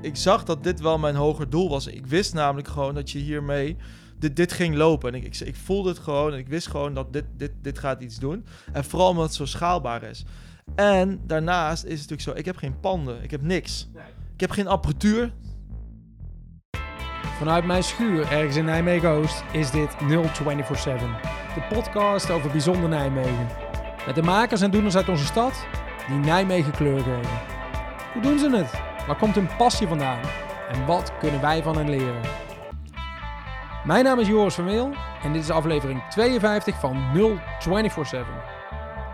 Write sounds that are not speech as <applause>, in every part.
ik zag dat dit wel mijn hoger doel was. Ik wist namelijk gewoon dat je hiermee dit, dit ging lopen. En ik, ik, voelde het gewoon en ik wist gewoon dat dit, dit, dit gaat iets doen. En vooral omdat het zo schaalbaar is. En daarnaast is het natuurlijk zo, ik heb geen panden, ik heb niks. Ik heb geen apparatuur. Vanuit mijn schuur ergens in Nijmegen-Oost is dit 0247. De podcast over bijzonder Nijmegen. Met de makers en doeners uit onze stad die Nijmegen kleur geven. Hoe doen ze het? Waar komt hun passie vandaan? En wat kunnen wij van hen leren? Mijn naam is Joris Vermeel en dit is aflevering 52 van 0247.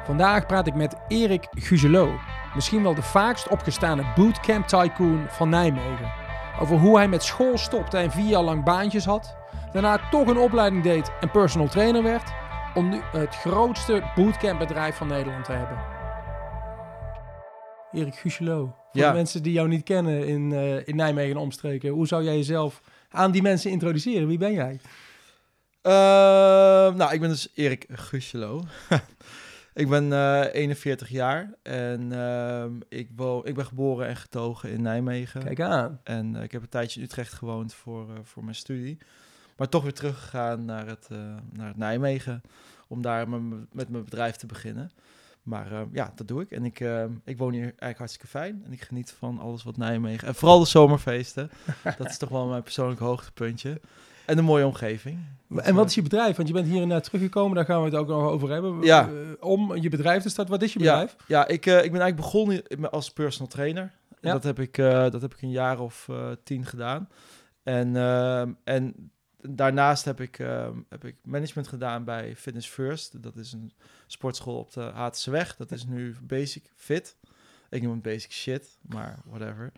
Vandaag praat ik met Erik Gugelot, misschien wel de vaakst opgestane bootcamp tycoon van Nijmegen. Over hoe hij met school stopte en vier jaar lang baantjes had, daarna toch een opleiding deed en personal trainer werd, om nu het grootste bootcampbedrijf van Nederland te hebben. Erik Gugelot, voor Ja. de mensen die jou niet kennen in, eh, in Nijmegen en omstreken, hoe zou jij jezelf aan die mensen introduceren? Wie ben jij? Ehm, nou, ik ben dus Erik Guschelo. <laughs> ik ben eh 41 jaar en ehm, ik, woon, ik ben geboren en getogen in Nijmegen. Kijk aan. En eh, ik heb een tijdje in Utrecht gewoond voor, eh, voor mijn studie. Maar toch weer teruggegaan naar het, eh, naar het Nijmegen. Om daar met mijn bedrijf te beginnen. Maar eh, ja, dat doe ik. En ik, eh, ik woon hier eigenlijk hartstikke fijn. En ik geniet van alles wat Nijmegen... En vooral de zomerfeesten. <laughs> dat is toch wel mijn persoonlijke hoogtepuntje. En een mooie omgeving. En wat is je bedrijf? Want je bent hier en daar teruggekomen, daar gaan we het ook nog over hebben. Ja. Eh, om je bedrijf te starten. Wat is je bedrijf? ja ik, eh, ik ben eigenlijk begonnen als personal trainer. En Ja. Dat, heb ik, eh, dat heb ik een jaar of eh, tien gedaan. En, ehm, en daarnaast heb ik, ehm, heb ik management gedaan bij Fitness First. Dat is een sportschool op de Haatse weg. Dat is nu Basic Fit. Ik noem het Basic Shit, maar whatever.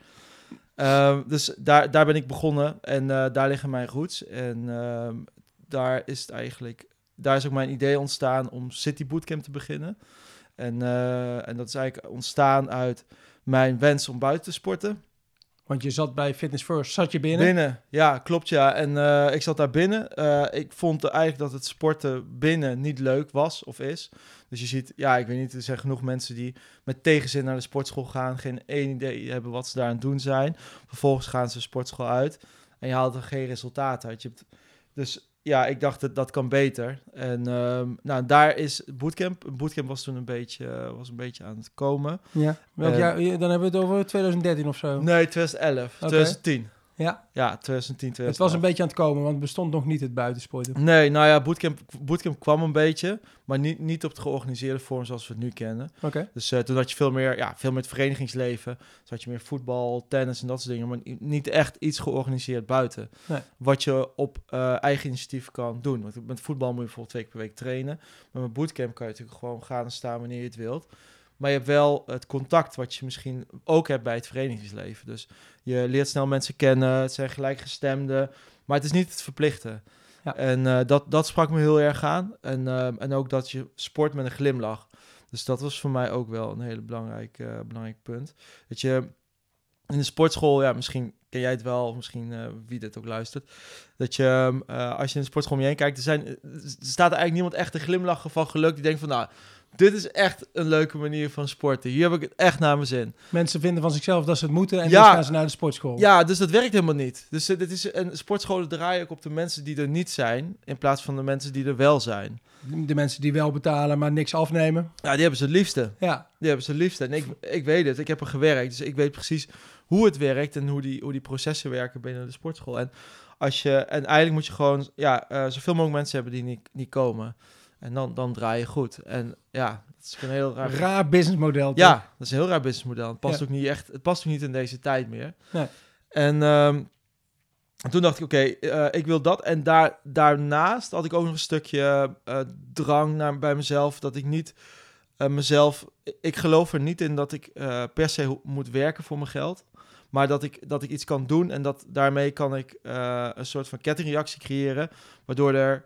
Ehm, dus daar, daar ben ik begonnen en eh, daar liggen mijn roots. En ehm, daar is het eigenlijk, daar is ook mijn idee ontstaan om City Bootcamp te beginnen. En, eh, en dat is eigenlijk ontstaan uit mijn wens om buiten te sporten. Want je zat bij Fitness First, zat je binnen? Binnen, ja, klopt ja. En eh, ik zat daar binnen. Eh, ik vond eigenlijk dat het sporten binnen niet leuk was of is. Dus je ziet, ja, ik weet niet, er zijn genoeg mensen die met tegenzin naar de sportschool gaan, geen één idee hebben wat ze daar aan het doen zijn. Vervolgens gaan ze de sportschool uit en je haalt er geen resultaat uit. Je hebt, dus ja, ik dacht dat dat kan beter. En ehm, nou, daar is bootcamp. Bootcamp was toen een beetje, eh, was een beetje aan het komen. Ja. Welk jaar? Dan hebben we het over 2013 of zo. Nee, 2011, 2010. Ja, Ja, 2010, 2011. het was een beetje aan het komen, want het bestond nog niet het buitensporten. Nee, nou ja, bootcamp, bootcamp kwam een beetje, maar niet, niet op de georganiseerde vorm zoals we het nu kennen. Oké. Dus eh, toen had je veel meer, ja, veel meer het verenigingsleven. Dus had je meer voetbal, tennis en dat soort dingen, maar ni- niet echt iets georganiseerd buiten. Nee. Wat je op eh, eigen initiatief kan doen. Want met voetbal moet je bijvoorbeeld twee keer per week trainen. Maar met bootcamp kan je natuurlijk gewoon gaan en staan wanneer je het wilt. Maar je hebt wel het contact wat je misschien ook hebt bij het verenigingsleven. Dus je leert snel mensen kennen, het zijn gelijkgestemden. Maar het is niet het verplichten. Ja. En eh, dat, dat sprak me heel erg aan. En, eh, en ook dat je sport met een glimlach. Dus dat was voor mij ook wel een hele belangrijk, eh, belangrijk punt. Dat je in de sportschool, ja, misschien ken jij het wel, of misschien eh, wie dit ook luistert. Dat je, eh, als je in de sportschool om je heen kijkt, er, zijn, er staat eigenlijk niemand echt te glimlachen van geluk. Die denkt van, nou, dit is echt een leuke manier van sporten. Hier heb ik het echt naar mijn zin. Mensen vinden van zichzelf dat ze het moeten en Ja. dus gaan ze naar de sportschool. Ja, dus dat werkt helemaal niet. Dus dit is een sportscholen draaien ook op de mensen die er niet zijn, in plaats van de mensen die er wel zijn. De mensen die wel betalen, maar niks afnemen. Ja, die hebben ze het liefste. Ja, Die hebben ze het liefste. En ik, ik weet het, ik heb er gewerkt, dus ik weet precies hoe het werkt en hoe die, hoe die processen werken binnen de sportschool. En, als je, en eigenlijk moet je gewoon ja, eh, zoveel mogelijk mensen hebben die niet, niet komen. En dan, dan draai je goed. En ja, dat is een heel raar... raar businessmodel. Ja, dat is een heel raar businessmodel. Het past Ja. ook niet echt. Het past ook niet in deze tijd meer. Nee. En ehm, toen dacht ik, oké, eh, ik wil dat. En daar, daarnaast had ik ook nog een stukje eh, drang naar bij mezelf dat ik niet eh, mezelf. Ik geloof er niet in dat ik per se moet werken voor mijn geld. Maar dat ik, dat ik iets kan doen en dat daarmee kan ik een soort van kettingreactie creëren. Waardoor er.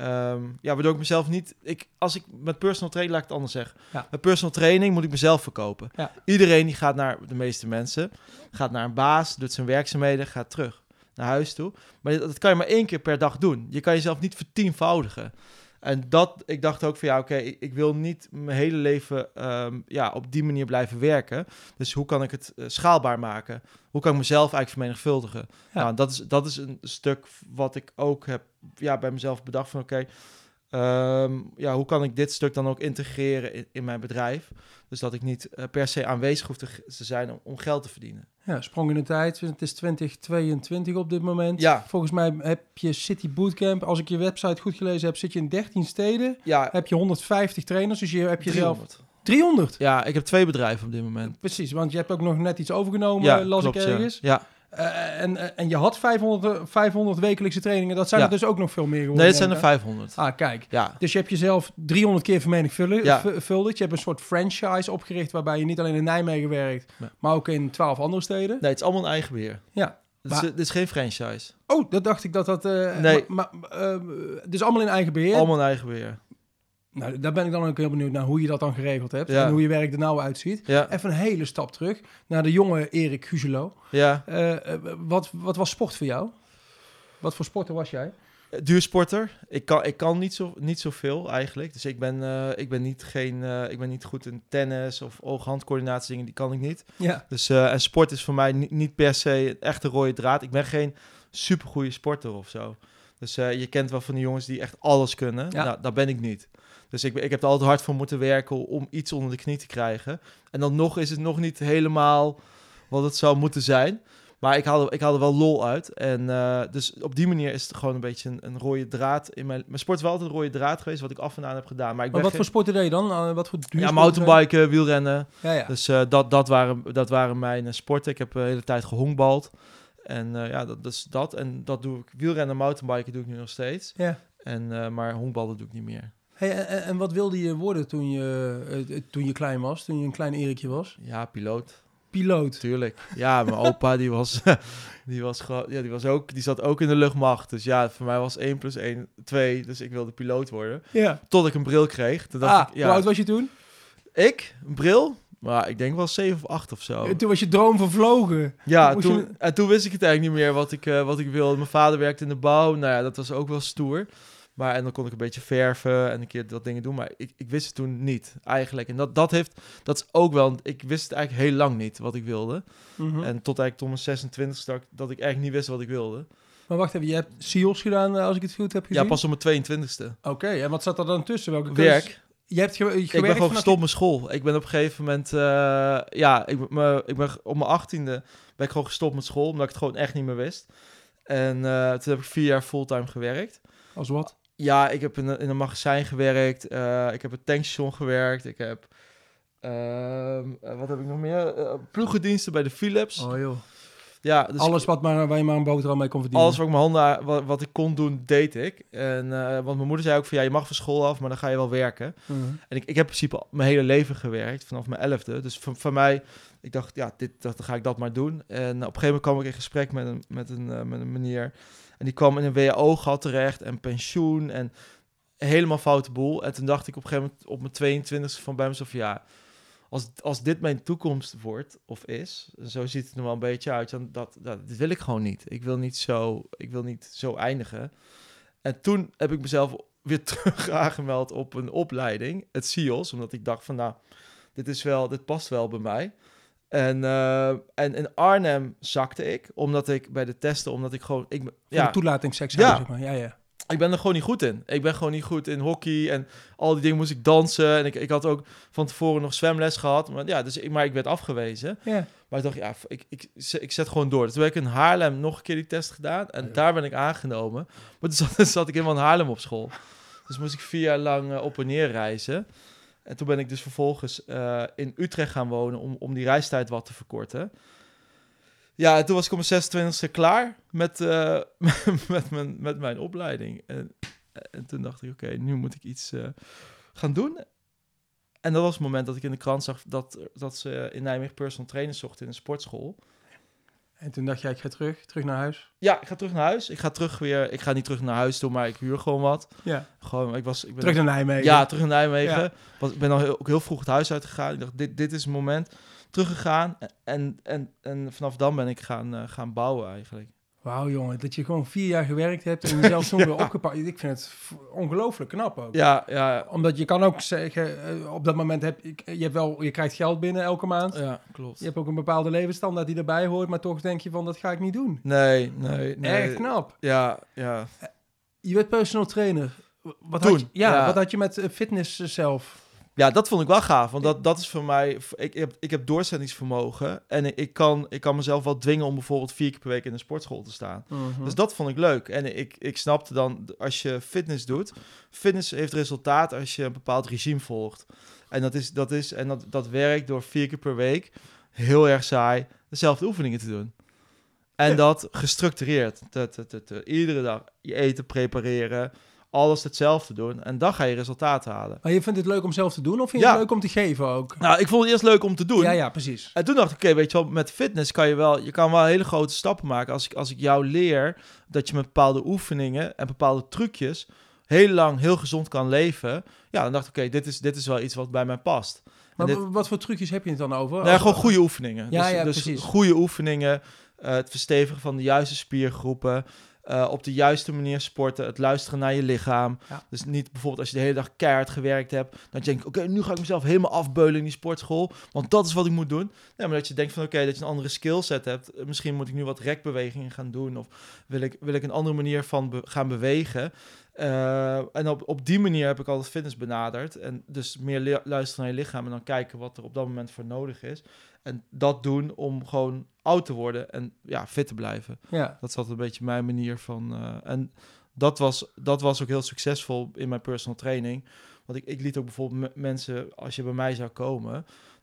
Ehm, ja, waardoor ik mezelf niet. Ik, als ik met personal training, laat ik het anders zeggen. Ja. Met personal training moet ik mezelf verkopen. Ja. Iedereen die gaat naar de meeste mensen, gaat naar een baas, doet zijn werkzaamheden, gaat terug naar huis toe. Maar dat, dat kan je maar één keer per dag doen. Je kan jezelf niet vertienvoudigen. En dat, ik dacht ook van ja, oké, ik, ik wil niet mijn hele leven ehm, ja, op die manier blijven werken. Dus hoe kan ik het eh, schaalbaar maken? Hoe kan ik mezelf eigenlijk vermenigvuldigen? Ja. Nou, dat is, dat is een stuk wat ik ook heb ja, bij mezelf bedacht van oké, ehm, ja, hoe kan ik dit stuk dan ook integreren in, in mijn bedrijf? Dus dat ik niet eh, per se aanwezig hoef te, zijn om, om geld te verdienen. Ja, sprong in de tijd. Het is 2022 op dit moment. Ja. Volgens mij heb je City Bootcamp. Als ik je website goed gelezen heb, zit je in 13 steden. Ja, Heb je 150 trainers, dus je heb je zelf 300. 300. Ja, ik heb twee bedrijven op dit moment. Precies, want je hebt ook nog net iets overgenomen, Ja, las klopt, ik ja. ergens. Ja. Eh, en, eh, en je had 500, eh, 500 wekelijkse trainingen. Dat zijn Ja. er dus ook nog veel meer geworden. Nee, het zijn er denk ik, 500. hè? Ah, kijk. Ja, Dus je hebt jezelf 300 keer vermenigvuldigd. Ja. Je hebt een soort franchise opgericht waarbij je niet alleen in Nijmegen werkt, maar ook in 12 andere steden. nee, het is allemaal een eigen beheer. Ja. Het is, is geen franchise. Oh, dat dacht ik dat dat... eh Nee. Maar, maar, eh, dus allemaal in eigen beheer. Allemaal een eigen beheer. Nou, daar ben ik dan ook heel benieuwd naar hoe je dat dan geregeld hebt. Ja. En hoe je werk er nou uitziet. Ja, Even een hele stap terug naar de jonge Erik Guzelo. ja. Eh, eh, wat, wat was sport voor jou? Wat voor sporter was jij? Duursporter. Ik kan, ik kan niet, zo, niet zoveel eigenlijk. Dus ik ben, eh, ik ben, niet, geen, eh, ik ben niet goed in tennis of oog-handcoördinatie dingen. Die kan ik niet. Ja. Dus, eh, en sport is voor mij niet, niet per se een echte rode draad. Ik ben geen supergoeie sporter of zo. Dus eh, je kent wel van die jongens die echt alles kunnen. Ja. Nou, dat ben ik niet. Dus ik, ik heb er altijd hard voor moeten werken om iets onder de knie te krijgen. En dan nog is het nog niet helemaal wat het zou moeten zijn. Maar ik haal, er- ik haal er wel lol uit. En eh, dus op die manier is het gewoon een beetje een, een rode draad. In mijn, mijn sport is wel altijd een rode draad geweest, wat ik af en aan heb gedaan. Maar ik Maar wat voor sporten deed je dan? Eh, wat voor ja, duursport- mountainbiken, wielrennen. Ja, ja. Dus eh, dat, dat, waren, dat waren mijn eh, sporten. Ik heb de hele tijd gehonkbald. En eh, ja, dat, dat is dat. En dat doe ik. Wielrennen, mountainbiken doe ik nu nog steeds. ja. En, eh, maar honkballen doe ik niet meer. Hey, en, wat wilde je worden toen je, eh, eh, toen je klein was? Toen je een klein Erikje was? Ja, piloot. Piloot. Tuurlijk. Ja, mijn <laughs> opa die was, <laughs> die was, ja, die was ook, die zat ook in de luchtmacht. Dus ja, voor mij was 1 plus 1 2. Dus ik wilde piloot worden. Ja. Tot ik een bril kreeg. Toen dacht Ah, ik, ja, hoe oud was je toen? ik? Een bril? Maar ik denk wel 7 of 8 of zo. Toen was je droom vervlogen. Ja, toen, je- en toen wist ik het eigenlijk niet meer wat ik, eh, wat ik wilde. Mijn vader werkte in de bouw. Nou ja, dat was ook wel stoer. Maar en dan kon ik een beetje verven en een keer dat dingen doen. Maar ik, ik wist het toen niet, eigenlijk. En dat, dat heeft, dat is ook wel... Ik wist het eigenlijk heel lang niet, wat ik wilde. Mhm. En tot eigenlijk tot mijn 26 dat, ik- dat ik eigenlijk niet wist wat ik wilde. Maar wacht even, je hebt SEALS gedaan, eh, als ik het goed heb gezien? Ja, pas op mijn 22ste. Oké, en wat zat er dan tussen? Welke Werk. Je hebt ge- gewerkt Ik ben gewoon gestopt met school. Ik ben op een gegeven moment... eh, ja, ik, me, ik ben op mijn 18e ben ik gewoon gestopt met school. Omdat ik het gewoon echt niet meer wist. En eh, toen heb ik vier jaar fulltime gewerkt. Als wat? Ja, ik heb in een, in een magazijn gewerkt. eh, ik heb een tankstation gewerkt. Ik heb... ehm, eh, wat heb ik nog meer? Eh, ploegendiensten bij de Philips. Oh joh. Ja, dus Alles wat maar, waar je maar een boterham mee kon verdienen. alles wat ik mijn handen, wat, wat ik kon doen, deed ik. En, want mijn moeder zei ook van, ja, je mag van school af, maar dan ga je wel werken. Mhm. En ik, ik heb in principe al mijn hele leven gewerkt, vanaf mijn elfde. Dus van, van mij, ik dacht, ja, dit, dat, dan ga ik dat maar doen. En op een gegeven moment kwam ik in gesprek met een, met een, eh, met een meneer. En die kwam in een WHO-gat terecht en pensioen en helemaal foute boel. En toen dacht ik op een gegeven moment op mijn 22e van bij mezelf, ja, als, als dit mijn toekomst wordt of is, zo ziet het er wel een beetje uit, dan dat, dat, dit wil ik gewoon niet. Ik wil niet zo, ik wil niet zo eindigen. En toen heb ik mezelf weer <laughs> terug aangemeld op een opleiding, het SIOS, omdat ik dacht van, nou, dit is wel, dit past wel bij mij. En, eh, en in Arnhem zakte ik, omdat ik bij de testen, omdat ik gewoon, ik, ja, de toelatingsseks, Ja. zeg maar. Ja, ja. ik ben er gewoon niet goed in. Ik ben gewoon niet goed in hockey en al die dingen moest ik dansen. En ik, ik had ook van tevoren nog zwemles gehad. Maar ja, dus ik, maar ik werd afgewezen. ja. Maar ik dacht, ja, ik, ik, ik zet gewoon door. Dus toen heb ik in Haarlem nog een keer die test gedaan. En Ja. daar ben ik aangenomen. Maar toen zat, <laughs> zat ik helemaal in Haarlem op school. Dus moest ik vier jaar lang eh, op en neer reizen. En toen ben ik dus vervolgens eh, in Utrecht gaan wonen om, om die reistijd wat te verkorten. Ja, en toen was ik mijn 26e klaar met, eh, <laughs> met, mijn, met mijn opleiding. En, en toen dacht ik, oké, nu moet ik iets eh, gaan doen. En dat was het moment dat ik in de krant zag dat, dat ze in Nijmegen personal trainers zochten in een sportschool. En toen dacht jij, ik ga terug, terug naar huis. Ja, ik ga terug naar huis. Ik ga terug weer. Ik ga niet terug naar huis toe, maar ik huur gewoon wat. Ja. Gewoon, ik was. Ik ben Terug naar Nijmegen. Ja, terug naar Nijmegen. Ja. Ik ben al heel, ook heel vroeg het huis uitgegaan. Ik dacht, dit, dit is het moment. Teruggegaan. En, en, en vanaf dan ben ik gaan, eh, gaan bouwen eigenlijk. Wauw, jongen, dat je gewoon vier jaar gewerkt hebt en jezelf <laughs> toen weer opgepakt. Ik vind het ongelooflijk knap ook. Ja, ja, Omdat je kan ook zeggen, eh, op dat moment heb je, je hebt wel, je krijgt geld binnen elke maand. ja, klopt. Je hebt ook een bepaalde levensstandaard die erbij hoort, maar toch denk je van, dat ga ik niet doen. Nee, nee, nee. Erg knap. Ja, ja. Je werd personal trainer. Wat Toen, had je, ja, ja. wat had je met eh, fitness eh, zelf? Ja, dat vond ik wel gaaf. Want dat, dat is voor mij... Ik heb, ik heb doorzettingsvermogen. En ik, kan, ik kan mezelf wel dwingen om bijvoorbeeld vier keer per week in een sportschool te staan. Mhm. Dus dat vond ik leuk. En ik, ik snapte dan, als je fitness doet... Fitness heeft resultaat als je een bepaald regime volgt. En dat, is, dat, is, en dat, dat werkt door vier keer per week, heel erg saai, dezelfde oefeningen te doen. En Ja. dat gestructureerd. Te, te, te. Iedere dag je eten prepareren, alles hetzelfde doen. En dan ga je resultaat halen. Maar je vindt het leuk om zelf te doen of vind je Ja. het leuk om te geven ook? Nou, ik vond het eerst leuk om te doen. Ja, ja, precies. En toen dacht ik, oké, weet je wel, met fitness kan je wel, je kan wel hele grote stappen maken. Als ik, als ik jou leer dat je met bepaalde oefeningen en bepaalde trucjes heel lang heel gezond kan leven. Ja, dan dacht ik, oké, dit, is, dit is wel iets wat bij mij past. Maar dit- wat voor trucjes heb je het dan over? nou ja, gewoon goede oefeningen. Ja, dus, ja, dus precies. goede oefeningen, eh, het verstevigen van de juiste spiergroepen, eh, op de juiste manier sporten, het luisteren naar je lichaam. Ja. Dus niet bijvoorbeeld als je de hele dag keihard gewerkt hebt, dat je denkt, oké, nu ga ik mezelf helemaal afbeulen in die sportschool, want dat is wat ik moet doen. Nee, maar dat je denkt van, oké, dat je een andere skillset hebt. Misschien moet ik nu wat rekbewegingen gaan doen, of wil ik, wil ik een andere manier van be- gaan bewegen. Eh, en op, op die manier heb ik altijd fitness benaderd. En dus meer luisteren naar je lichaam en dan kijken wat er op dat moment voor nodig is. En dat doen om gewoon oud te worden en ja, fit te blijven. Ja. Dat is altijd een beetje mijn manier van. eh, en dat was, dat was ook heel succesvol in mijn personal training. Want ik, ik liet ook bijvoorbeeld me- mensen, als je bij mij zou komen,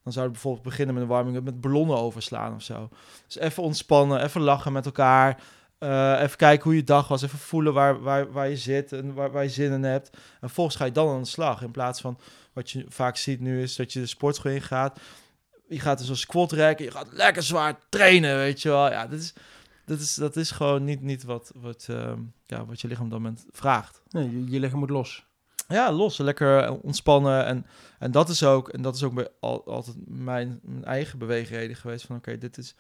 dan zouden we bijvoorbeeld beginnen met een warming-up met ballonnen overslaan of zo. Dus even ontspannen, even lachen met elkaar. Eh, even kijken hoe je dag was. Even voelen waar, waar, waar je zit en waar, waar je zin in hebt. En vervolgens ga je dan aan de slag. In plaats van wat je vaak ziet nu is dat je de sportschool in gaat. Je gaat dus een squat rekken. Je gaat lekker zwaar trainen, weet je wel. Ja, dat is, dat is, dat is gewoon niet, niet wat, wat, ehm, ja, wat je lichaam op dat moment vraagt. Nee, je, je lichaam moet los. Ja, los, lekker ontspannen. En, en dat is ook, en dat is ook bij al, altijd mijn, mijn eigen beweegreden geweest. Van oké, dit, is,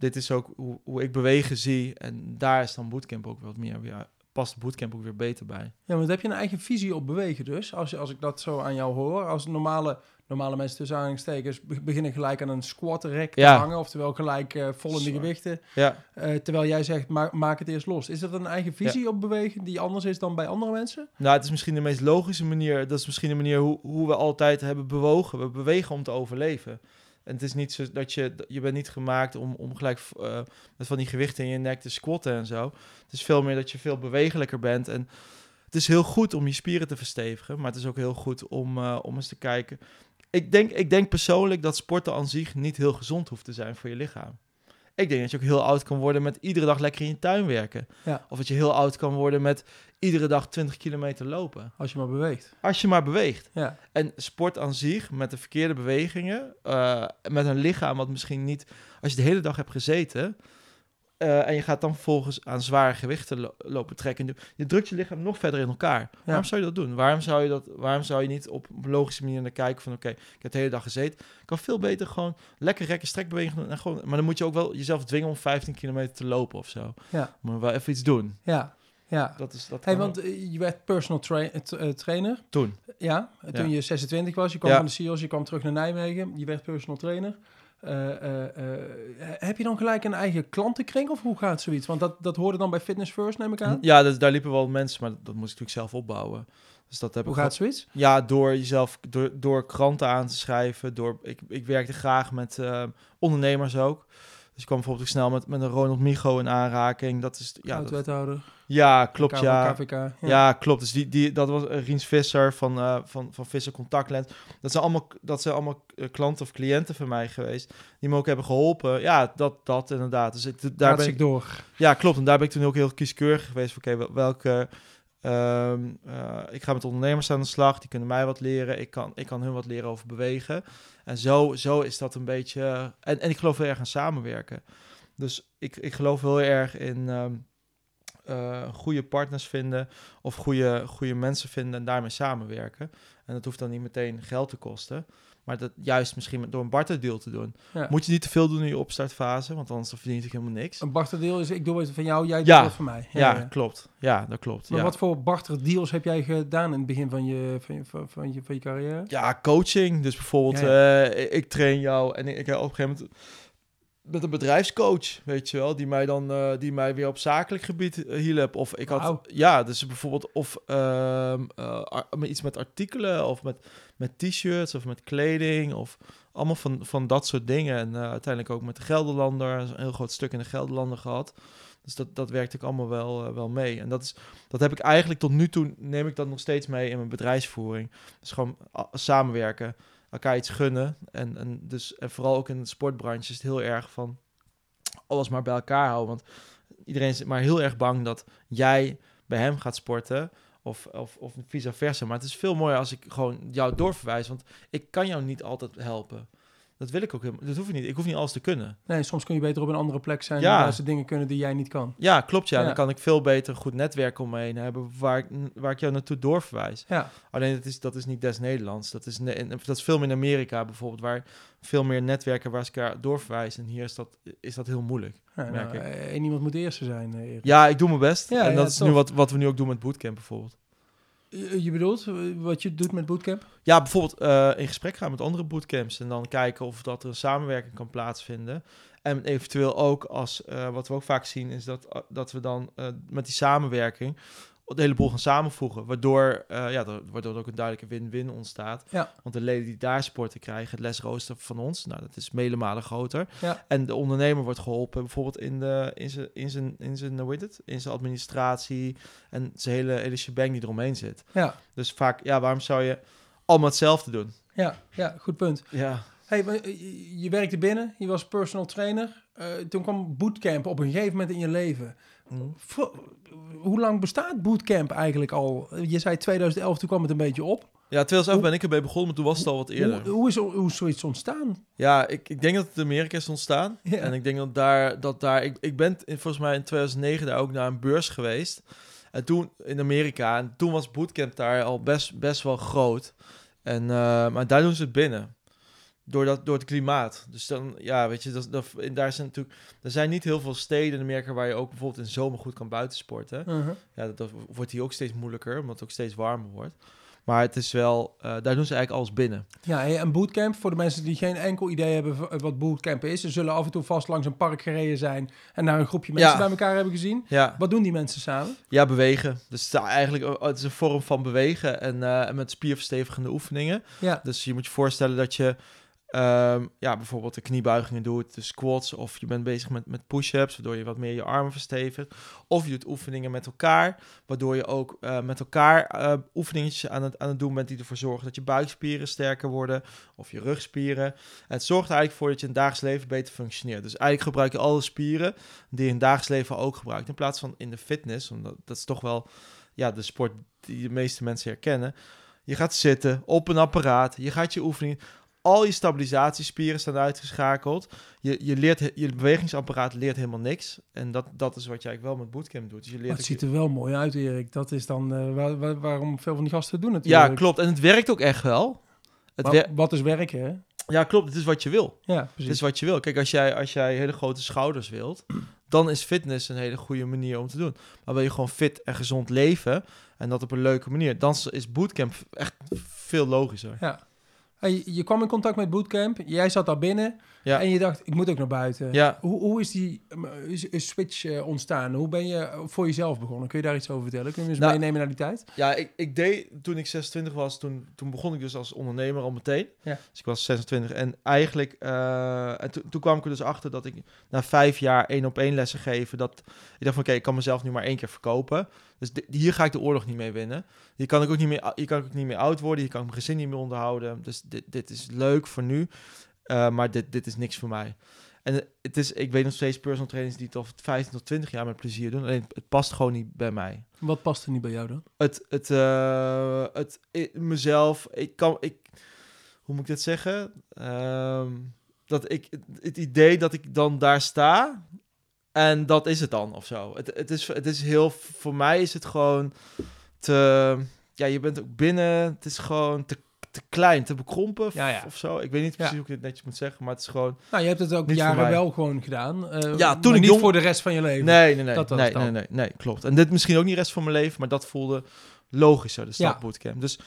dit is ook hoe, hoe ik bewegen zie. En daar is dan bootcamp ook wat meer. Ja, past bootcamp ook weer beter bij. Ja, want heb je een eigen visie op bewegen dus? Als, je- als ik dat zo aan jou hoor. Als normale, normale mensen tussen aanhalingstekens be- beginnen gelijk aan een squat rek te Ja. hangen. Oftewel gelijk eh vol in de Zwaar. gewichten. Ja, Eh, terwijl jij zegt, ma maak het eerst los. Is dat een eigen visie op bewegen die anders is dan bij andere mensen? nou, het is misschien de meest logische manier. Dat is misschien de manier hoe, hoe we altijd hebben bewogen. We bewegen om te overleven. En het is niet zo dat je, je bent niet gemaakt om, om gelijk eh, met van die gewichten in je nek te squatten en zo. Het is veel meer dat je veel bewegelijker bent. En het is heel goed om je spieren te verstevigen, maar het is ook heel goed om, eh, om eens te kijken. Ik denk, ik denk persoonlijk dat sporten aan zich niet heel gezond hoeft te zijn voor je lichaam. Ik denk dat je ook heel oud kan worden met iedere dag lekker in je tuin werken. Ja. Of dat je heel oud kan worden met iedere dag 20 kilometer lopen. Als je maar beweegt. Als je maar beweegt. Ja. En sport aan zich, met de verkeerde bewegingen, eh, met een lichaam wat misschien niet... Als je de hele dag hebt gezeten eh, en je gaat dan vervolgens aan zware gewichten lo- lopen trekken... Je, drukt je lichaam nog verder in elkaar. Waarom zou je dat doen? Waarom zou je, dat, waarom zou je niet op een logische manier naar kijken van... Oké, ik heb de hele dag gezeten. Ik kan veel beter gewoon lekker rekken, strekbewegingen doen. En gewoon, maar dan moet je ook wel jezelf dwingen om 15 kilometer te lopen of zo. Ja. Maar wel even iets doen. Ja. Ja. Dat is dat Hey, want eh, je werd personal tra- eh, trainer. toen. Ja, toen Ja. je 26 was, je kwam Ja. van de SEALs, je kwam terug naar Nijmegen, je werd personal trainer. Eh, eh, eh, heb je dan gelijk een eigen klantenkring of hoe gaat zoiets? Want dat, dat hoorde dan bij Fitness First, neem ik aan. Ja, dus daar liepen wel mensen, maar dat, dat moest ik natuurlijk zelf opbouwen. Dus dat heb Hoe ik gaat zoiets? Ja, door jezelf, door, door kranten aan te schrijven. Door, ik, ik werkte graag met ondernemers ook. Dus ik kwam bijvoorbeeld snel met, met een Ronald Migo in aanraking. Dat is, ja, dat, Oud-wethouder. ja klopt, ja. KVK. Ja. Ja. klopt. Dus die, die, dat was uh, Riens Visser van, eh, van, van Visser Contactlens. Dat zijn allemaal, dat zijn allemaal eh, klanten of cliënten van mij geweest. Die me ook hebben geholpen. Ja, dat, dat inderdaad. Dus ik, daar ben ik, door. ja, klopt. En daar ben ik toen ook heel kieskeurig geweest. Oké, wel- welke... ehm, eh, ik ga met ondernemers aan de slag. Die kunnen mij wat leren. Ik kan, ik kan hun wat leren over bewegen. En zo, zo is dat een beetje... En, en ik geloof heel erg aan samenwerken. Dus ik, ik geloof heel erg in... ehm, eh, goede partners vinden of goede, goede mensen vinden en daarmee samenwerken. En dat hoeft dan niet meteen geld te kosten. Maar dat juist misschien door een barterdeal te doen. Ja. Moet je niet te veel doen in je opstartfase, want anders dan verdien je natuurlijk helemaal niks. Een barterdeel is, ik doe het van jou, jij Ja. doet het van mij. Ja, klopt. Ja, dat klopt. Maar ja. wat voor barterdeals heb jij gedaan in het begin van je, van je, van, van je, van je carrière? Ja, coaching. Dus bijvoorbeeld, Ja, eh, ik, ik train jou en ik, ik heb op een gegeven moment met een bedrijfscoach, weet je wel, die mij dan eh, die mij weer op zakelijk gebied eh, hielp. Of ik had, ja, dus bijvoorbeeld of met iets met artikelen of met, met t-shirts of met kleding of allemaal van, van dat soort dingen. En uiteindelijk ook met de Gelderlander, een heel groot stuk in de Gelderlander gehad. Dus dat, dat werkte ik allemaal wel, wel mee. En dat, is, dat heb ik eigenlijk tot nu toe, neem ik dat nog steeds mee in mijn bedrijfsvoering. Dus gewoon samenwerken, elkaar iets gunnen. En, en, dus, en vooral ook in de sportbranche is het heel erg van alles maar bij elkaar houden. Want iedereen is maar heel erg bang dat jij bij hem gaat sporten. Of, of, of vice versa. Maar het is veel mooier als ik gewoon jou doorverwijs. Want ik kan jou niet altijd helpen. Dat wil ik ook helemaal. Dat hoef je niet. Ik hoef niet alles te kunnen. Nee, soms kun je beter op een andere plek zijn Ja. waar ze dingen kunnen die jij niet kan. Ja, klopt. Ja. Ja. Dan kan ik veel beter goed netwerk om me heen hebben. Waar ik, waar ik jou naartoe doorverwijs. Ja, Alleen dat is, dat is niet des Nederlands. Dat is, dat is veel meer in Amerika bijvoorbeeld. Waar veel meer netwerken waar ze elkaar doorverwijzen. En hier is dat, is dat heel moeilijk. ja Merk nou, ik. eh, iemand moet de eerste zijn. eh, Erik. Ja, ik doe mijn best. Ja, en dat is tof. nu wat, wat we nu ook doen met bootcamp bijvoorbeeld. Eh, Je bedoelt eh, wat je doet met bootcamp? Ja, bijvoorbeeld eh, in gesprek gaan met andere bootcamps en dan kijken of dat er een samenwerking kan plaatsvinden. En eventueel ook als, wat we ook vaak zien, is dat, dat we dan met die samenwerking de hele boel gaan samenvoegen. Waardoor, eh, ja, er- waardoor er ook een duidelijke win-win ontstaat. Ja. Want de leden die daar sporten krijgen het lesrooster van ons. Nou, dat is mele malen groter. Ja. En de ondernemer wordt geholpen bijvoorbeeld in, de, in zijn, in zijn, in zijn, hoe heet het? In zijn administratie en zijn hele, hele shebang die eromheen zit. Ja, Dus vaak, ja, waarom zou je allemaal hetzelfde doen? ja, ja, goed punt. Ja. Hey, eh, je- werkte binnen, je was personal trainer. Eh, toen kwam bootcamp op een gegeven moment in je leven. Hoe lang bestaat bootcamp eigenlijk al? Je zei 2011, toen kwam het een beetje op. Ja, 2011 Hoe- ben ik ermee begonnen, maar toen was het al wat eerder. Hoe, hoe, is, hoe is zoiets ontstaan? Ja, ik, ik denk dat het in Amerika is ontstaan. Ja. En ik denk dat daar, dat daar ik, ik ben in, volgens mij in 2009 daar ook naar een beurs geweest. En toen in Amerika, en toen was bootcamp daar al best, best wel groot. En, eh, maar daar doen ze het binnen. Door, dat, door het klimaat. Dus dan, ja, weet je, dat, dat, en daar zijn natuurlijk, er zijn niet heel veel steden in Amerika waar je ook bijvoorbeeld in zomer goed kan buitensporten. Uh-huh. Ja, dat, dat wordt hier ook steeds moeilijker, omdat het ook steeds warmer wordt. Maar het is wel, eh, daar doen ze eigenlijk alles binnen. Ja, en bootcamp, voor de mensen die geen enkel idee hebben wat bootcamp is, ze zullen af en toe vast langs een park gereden zijn en daar een groepje mensen Ja. bij elkaar hebben gezien. Ja, Wat doen die mensen samen? ja bewegen. Dus eigenlijk oh, het is een vorm van bewegen en, eh, en met spierverstevigende oefeningen. Ja, Dus je moet je voorstellen dat je ehm, ja, bijvoorbeeld de kniebuigingen doet, de squats, of je bent bezig met, met push-ups, waardoor je wat meer je armen verstevigt. Of je doet oefeningen met elkaar, waardoor je ook eh, met elkaar eh oefeningetjes aan het, aan het doen bent die ervoor zorgen dat je buikspieren sterker worden, of je rugspieren. En het zorgt eigenlijk voor dat je in dagelijks leven beter functioneert. Dus eigenlijk gebruik je alle spieren die je in het dagelijks leven ook gebruikt, in plaats van in de fitness, omdat dat is toch wel ja, de sport die de meeste mensen herkennen. Je gaat zitten op een apparaat, je gaat je oefening. Al je stabilisatiespieren staan uitgeschakeld. Je, je, leert, je bewegingsapparaat leert helemaal niks. En dat, dat is wat je eigenlijk wel met bootcamp doet. Dus je maar leert het ook- ziet er wel mooi uit, Erik. Dat is dan eh, waar- waar- waarom veel van die gasten het doen natuurlijk. ja, klopt. En het werkt ook echt wel. Het wat is werken, hè? ja, klopt. Het is wat je wil. Ja, Het precies. is wat je wil. Kijk, als jij, als jij hele grote schouders wilt, <clears throat> dan is fitness een hele goede manier om te doen. Maar wil je gewoon fit en gezond leven en dat op een leuke manier, dan is bootcamp echt veel logischer. Ja. Je kwam in contact met bootcamp, jij zat daar binnen Ja. en je dacht, ik moet ook naar buiten. Ja, Hoe, hoe is die switch eh, ontstaan? Hoe ben je voor jezelf begonnen? Kun je daar iets over vertellen? Kun je me eens Nou, meenemen naar die tijd? Ja, ik, ik deed toen ik 26 was, toen, toen begon ik dus als ondernemer al meteen. Ja. Dus ik was 26 en eigenlijk, eh, en toen- toen kwam ik er dus achter dat ik na vijf jaar één op één lessen geven, dat ik dacht van oké, ik kan mezelf nu maar één keer verkopen. Dus hier ga ik de oorlog niet mee winnen. Hier kan ik ook niet meer, hier kan ik ook niet meer oud worden, hier kan ik mijn gezin niet meer onderhouden. Dus dit, dit is leuk voor nu, eh, maar dit, dit is niks voor mij. En het is, ik weet nog steeds personal trainers die het al 15 tot 20 jaar met plezier doen. Alleen het past gewoon niet bij mij Wat past er niet bij jou dan? het, het, eh, het mezelf, ik kan, ik, hoe moet ik dit zeggen? Ehm, dat ik, het, het idee dat ik dan daar sta en dat is het dan of zo. Het, het, is, het is heel, voor mij is het gewoon te, ja, je bent ook binnen, het is gewoon te, te klein, te bekrompen of, Ja, ja. of zo. Ik weet niet precies Ja. hoe ik het netjes moet zeggen, maar het is gewoon... Nou, je hebt het ook jaren wel gewoon gedaan. eh, Ja, toen maar ik niet jong- voor de rest van je leven. Nee, nee, nee. Dat nee, nee, nee, nee, klopt. En dit misschien ook niet de rest van mijn leven, maar dat voelde logischer, de stap Ja. bootcamp. Dus,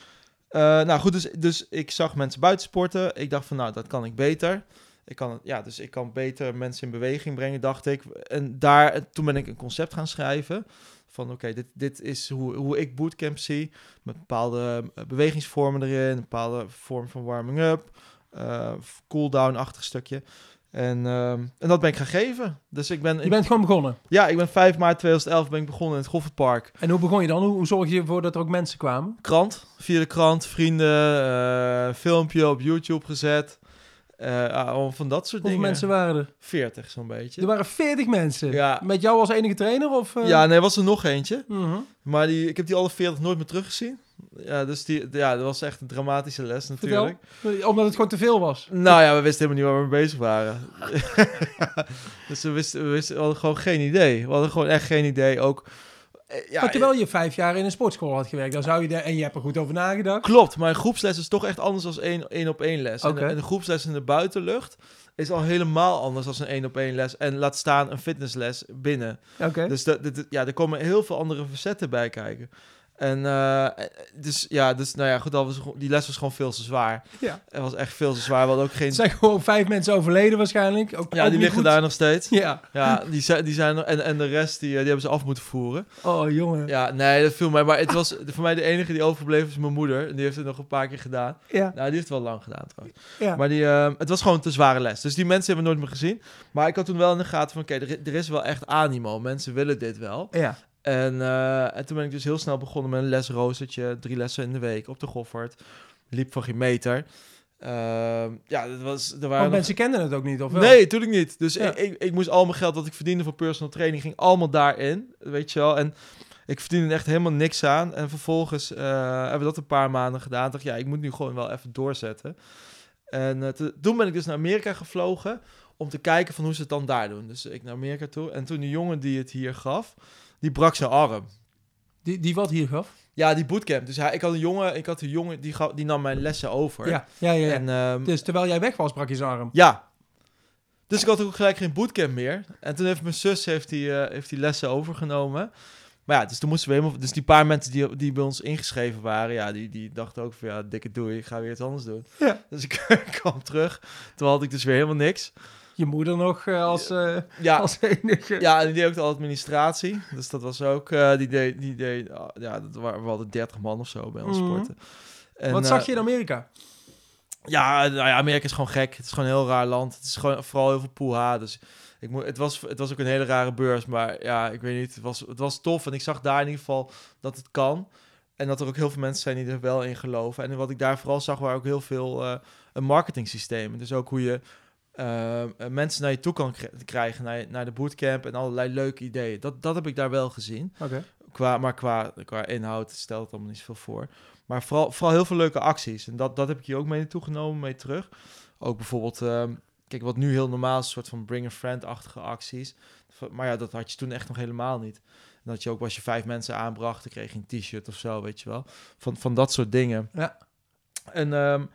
eh, nou goed, dus, dus ik zag mensen buiten sporten. Ik dacht van, nou, dat kan ik beter. Ik kan, het- ja, dus ik kan beter mensen in beweging brengen, dacht ik. En daar, en toen ben ik een concept gaan schrijven. Van oké, dit, dit is hoe, hoe ik bootcamp zie. Met bepaalde eh, bewegingsvormen erin, een bepaalde vorm van warming-up, eh cool-down-achtig stukje. En, ehm, en dat ben ik gaan geven. Dus ik ben, Je bent gewoon begonnen. ja, ik ben 5 maart 2011 ben ik begonnen in het Goffertpark. En hoe begon je dan? Hoe, hoe zorg je ervoor dat er ook mensen kwamen? Krant, via de krant, vrienden, eh, filmpje op YouTube gezet. Allemaal van dat soort Hoeveel dingen. mensen waren er? 40 zo'n beetje. Er waren 40 mensen. Ja. Met jou als enige trainer? Of, eh? Ja, nee, was er nog eentje. Mhm. Maar die, ik heb die alle 40 nooit meer teruggezien. Ja, dus die, ja, dat was echt een dramatische les Vertel. natuurlijk. Omdat het gewoon te veel was. Nou ja, we wisten helemaal niet waar we mee bezig waren. <laughs> dus we wisten, we wisten we hadden gewoon geen idee. We hadden gewoon echt geen idee. Ook, ja, maar terwijl je vijf jaar in een sportschool had gewerkt, dan zou je daar, en je hebt er goed over nagedacht. Klopt, maar een groepsles is toch echt anders dan één, één op één les. En, Oké. de, en de groepsles in de buitenlucht is al helemaal anders dan een één op één les. En laat staan een fitnessles binnen. Oké. Dus ja, er komen heel veel andere facetten bij kijken. En eh, dus ja, dus nou ja, goed, dat was, die les was gewoon veel te zwaar. Ja. Het was echt veel te zwaar. We hadden ook geen. Er zijn gewoon vijf mensen overleden waarschijnlijk. Ook, Ja, ook die liggen goed. daar nog steeds. Ja. Ja, die zijn, die zijn. En, en de rest, die, eh, die hebben ze af moeten voeren. Oh, jongen. Ja, nee, dat viel mij. Maar het was <laughs> voor mij de enige die overbleven is mijn moeder. En die heeft het nog een paar keer gedaan. Ja. Nou, die heeft het wel lang gedaan trouwens. ja. Maar die, het was gewoon een te zware les. Dus die mensen hebben we nooit meer gezien. Maar ik had toen wel in de gaten van... Oké, er, er is wel echt animo. Mensen willen dit wel. ja. En, eh, en toen ben ik dus heel snel begonnen met een lesroostertje. Drie lessen in de week op de Goffert. Liep van geen meter. Ehm, ja, dat was... Er waren nog- mensen kenden het ook niet, of wel? Nee, natuurlijk niet. Dus Ja. ik, ik, ik moest al mijn geld dat ik verdiende voor personal training... ging allemaal daarin, weet je wel. En ik verdiende er echt helemaal niks aan. En vervolgens eh, hebben we dat een paar maanden gedaan. Ik dacht, ja, ik moet nu gewoon wel even doorzetten. En eh, te- toen ben ik dus naar Amerika gevlogen... om te kijken van hoe ze het dan daar doen. Dus ik naar Amerika toe. En toen die jongen die het hier gaf... die brak zijn arm. Die, die wat hier gaf? Ja, die bootcamp. Dus hij, ik had een jongen, ik had een jongen die, gaf, die nam mijn lessen over. Ja, ja, ja. ja. En, ehm, dus terwijl jij weg was, brak je zijn arm. ja. Dus ik had ook gelijk geen bootcamp meer. En toen heeft mijn zus heeft die, eh, heeft die lessen overgenomen. Maar ja, dus toen moesten we helemaal... Dus die paar mensen die, die bij ons ingeschreven waren... Ja, die, die dachten ook van... Ja, dikke doei, ik ga weer iets anders doen. Ja. Dus ik <laughs> kwam terug. Toen had ik dus weer helemaal niks. Je moeder nog eh, als, eh, Ja, als enige. ja en die deed ook de administratie. Dus dat was ook... eh, die deed... Die deed ah, ja, dat waren, we hadden 30 man of zo bij ons Mhm. sporten. En, wat zag je in Amerika? Ja, nou ja, Amerika is gewoon gek. Het is gewoon een heel raar land. Het is gewoon vooral heel veel poeha. Dus ik moet, het, was, het was ook een hele rare beurs. Maar ja, ik weet niet. Het was, het was tof. En ik zag daar in ieder geval dat het kan. En dat er ook heel veel mensen zijn die er wel in geloven. En wat ik daar vooral zag, waren ook heel veel eh een marketing systemen. Dus ook hoe je eh, eh, mensen naar je toe kan kri- krijgen, naar, naar de bootcamp en allerlei leuke ideeën. Dat, dat heb ik daar wel gezien. Qua, maar qua, qua inhoud stelt het allemaal niet zoveel voor. Maar vooral, vooral heel veel leuke acties. En dat, dat heb ik hier ook mee naartoe genomen, mee terug. Ook bijvoorbeeld, ehm, kijk, wat nu heel normaal is, een soort van bring a friend-achtige acties. Maar ja, dat had je toen echt nog helemaal niet. En dat je ook, als je vijf mensen aanbracht, dan kreeg je een t-shirt of zo, weet je wel. Van, van dat soort dingen. Ja. En ehm,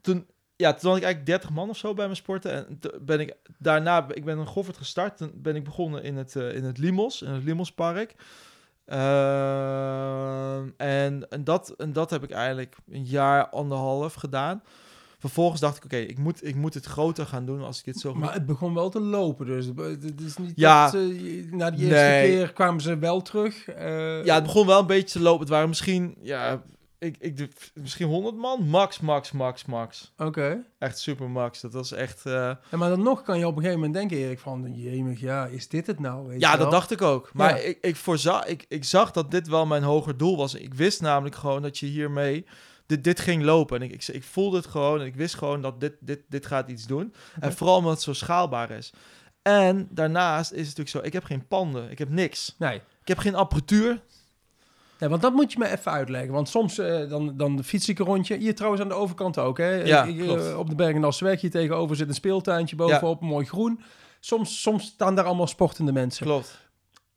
toen, ja, toen had ik eigenlijk 30 man of zo bij mijn sporten. En ben ik daarna, ik ben een Goffert gestart. Toen ben ik begonnen in het, eh, in het Limos, in het Limospark. Ehm, en, en, dat, en dat heb ik eigenlijk een jaar, anderhalf gedaan. Vervolgens dacht ik, oké, ik, moet, ik moet het groter gaan doen als ik dit zo... Maar het begon wel te lopen, dus het is niet Ja. dat... eh, na die eerste Nee. keer kwamen ze wel terug. eh, Ja, het begon wel een beetje te lopen. Het waren misschien, ja, ik, ik, doe- misschien 100 man. Max, max, max, max. Oké. Echt super max. Dat was echt... eh, Ja, maar dan nog kan je op een gegeven moment denken, Erik, van... Jemig, ja, is dit het nou? Weet Ja, dat wel? dacht ik ook. Maar Ja. ik, ik, voorzag, ik, ik zag dat dit wel mijn hoger doel was. Ik wist namelijk gewoon dat je hiermee... Dit, dit ging lopen. En ik, ik, ik voelde het gewoon. En ik wist gewoon dat dit, dit, dit gaat iets doen. En vooral omdat het zo schaalbaar is. En daarnaast is het natuurlijk zo... Ik heb geen panden. Ik heb niks. Nee. Ik heb geen apparatuur. Ja, want dat moet je me even uitleggen. Want soms eh, dan, dan fiets ik een rondje. Hier trouwens aan de overkant ook. Hè? Ja, Ik- eh, op de Bergendalseweg hier tegenover zit een speeltuintje bovenop, mooi groen. Soms, soms staan daar allemaal sportende mensen. Klopt.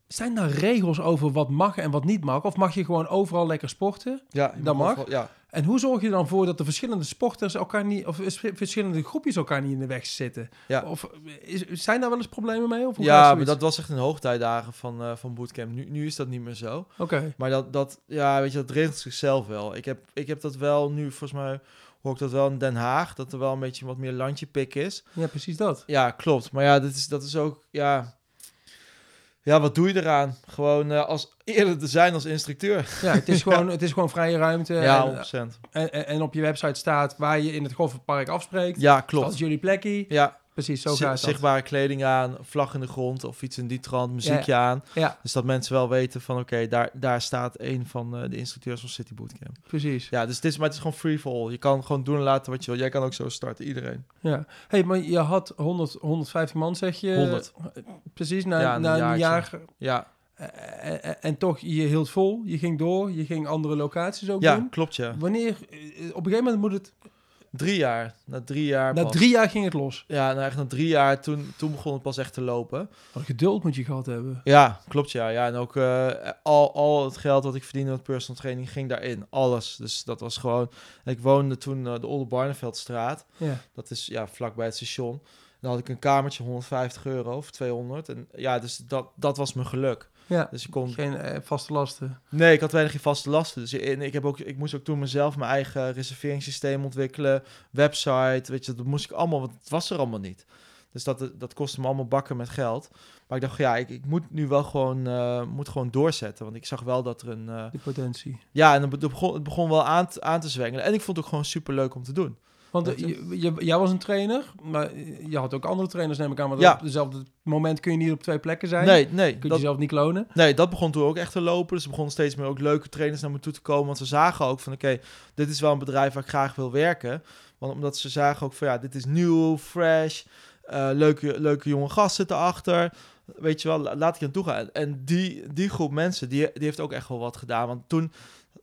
Zijn daar regels over wat mag en wat niet mag? Of mag je gewoon overal lekker sporten? Ja, je Dat mag? overal- Ja. En hoe zorg je dan voor dat de verschillende sporters elkaar niet, of verschillende groepjes elkaar niet in de weg zitten? Ja. Of is, zijn daar wel eens problemen mee? Of hoe Ja, maar dat was echt een hoogtijdagen van, eh, van bootcamp. Nu, nu is dat niet meer zo. Oké. Maar dat, dat, ja, weet je, dat regelt zichzelf wel. Ik heb, ik heb dat wel nu, volgens mij hoor ik dat wel in Den Haag, dat er wel een beetje wat meer landje pik is. Ja, precies dat. Ja, klopt. Maar ja, dat is, dat is ook, ja... Ja, wat doe je eraan? Gewoon eh, als eerder te zijn als instructeur. Ja, het is <laughs> gewoon, het is gewoon vrije ruimte. ja, en, 100%. en, en- op je website staat waar je in het golfpark afspreekt. Ja, Dat is klopt. jullie plekje. Ja, Precies, zo gaat zichtbare kleding aan, vlag in de grond of iets in die trant, muziekje aan. Ja, Dus dat mensen wel weten van, oké, daar, daar staat een van eh, de instructeurs van City Bootcamp. precies. Ja, dus het is, maar het is gewoon free for all. Je kan gewoon doen en laten wat je wil. Jij kan ook zo starten, iedereen. Ja. hey, maar je had 100, 150 man, zeg je? 100. Precies, na, Ja, een na een jaar. Ja, eh, eh, en toch, je hield vol. Je ging door. Je ging andere locaties ook ja doen. klopt ja. Wanneer, op een gegeven moment moet het... Drie jaar. Na drie jaar Na pas. drie jaar ging het los. Ja, nou echt na drie jaar, toen, toen begon het pas echt te lopen. Wat geduld moet je gehad hebben. Ja, klopt ja. ja en ook eh, al, al het geld wat ik verdiende met personal training ging daarin. Alles. Dus dat was gewoon... Ik woonde toen eh, de Olde Barneveldstraat. Ja. Dat is ja, vlakbij het station. Dan had ik een kamertje, 150 euro of 200. En ja, dus dat, dat was mijn geluk. Ja. Dus ik kon... Geen eh, vaste lasten. Nee, ik had weinig geen vaste lasten. Dus en ik, heb ook, ik moest ook toen mezelf mijn eigen reserveringssysteem ontwikkelen. Website, weet je, dat moest ik allemaal, want het was er allemaal niet. Dus dat, dat kostte me allemaal bakken met geld. Maar ik dacht, ja, ik, ik moet nu wel gewoon, eh, moet gewoon doorzetten. Want ik zag wel dat er een... eh, Die potentie. ja, en het begon, het begon wel aan, te- aan te zwengelen. En ik vond het ook gewoon super leuk om te doen. Want eh, je? je, jij was een trainer, maar je had ook andere trainers, neem ik aan. Maar Ja. op dezelfde moment kun je niet op twee plekken zijn. Nee, nee. Kun je Dat, jezelf niet klonen. Nee, dat begon toen ook echt te lopen. Dus er begonnen steeds meer ook leuke trainers naar me toe te komen. Want ze zagen ook van, oké, dit is wel een bedrijf waar ik graag wil werken. Want omdat ze zagen ook van, ja, dit is nieuw, fresh. eh, leuke, leuke jonge gasten erachter. Weet je wel, la- laat ik aan toe gaan. En die, die groep mensen, die, die heeft ook echt wel wat gedaan. Want toen,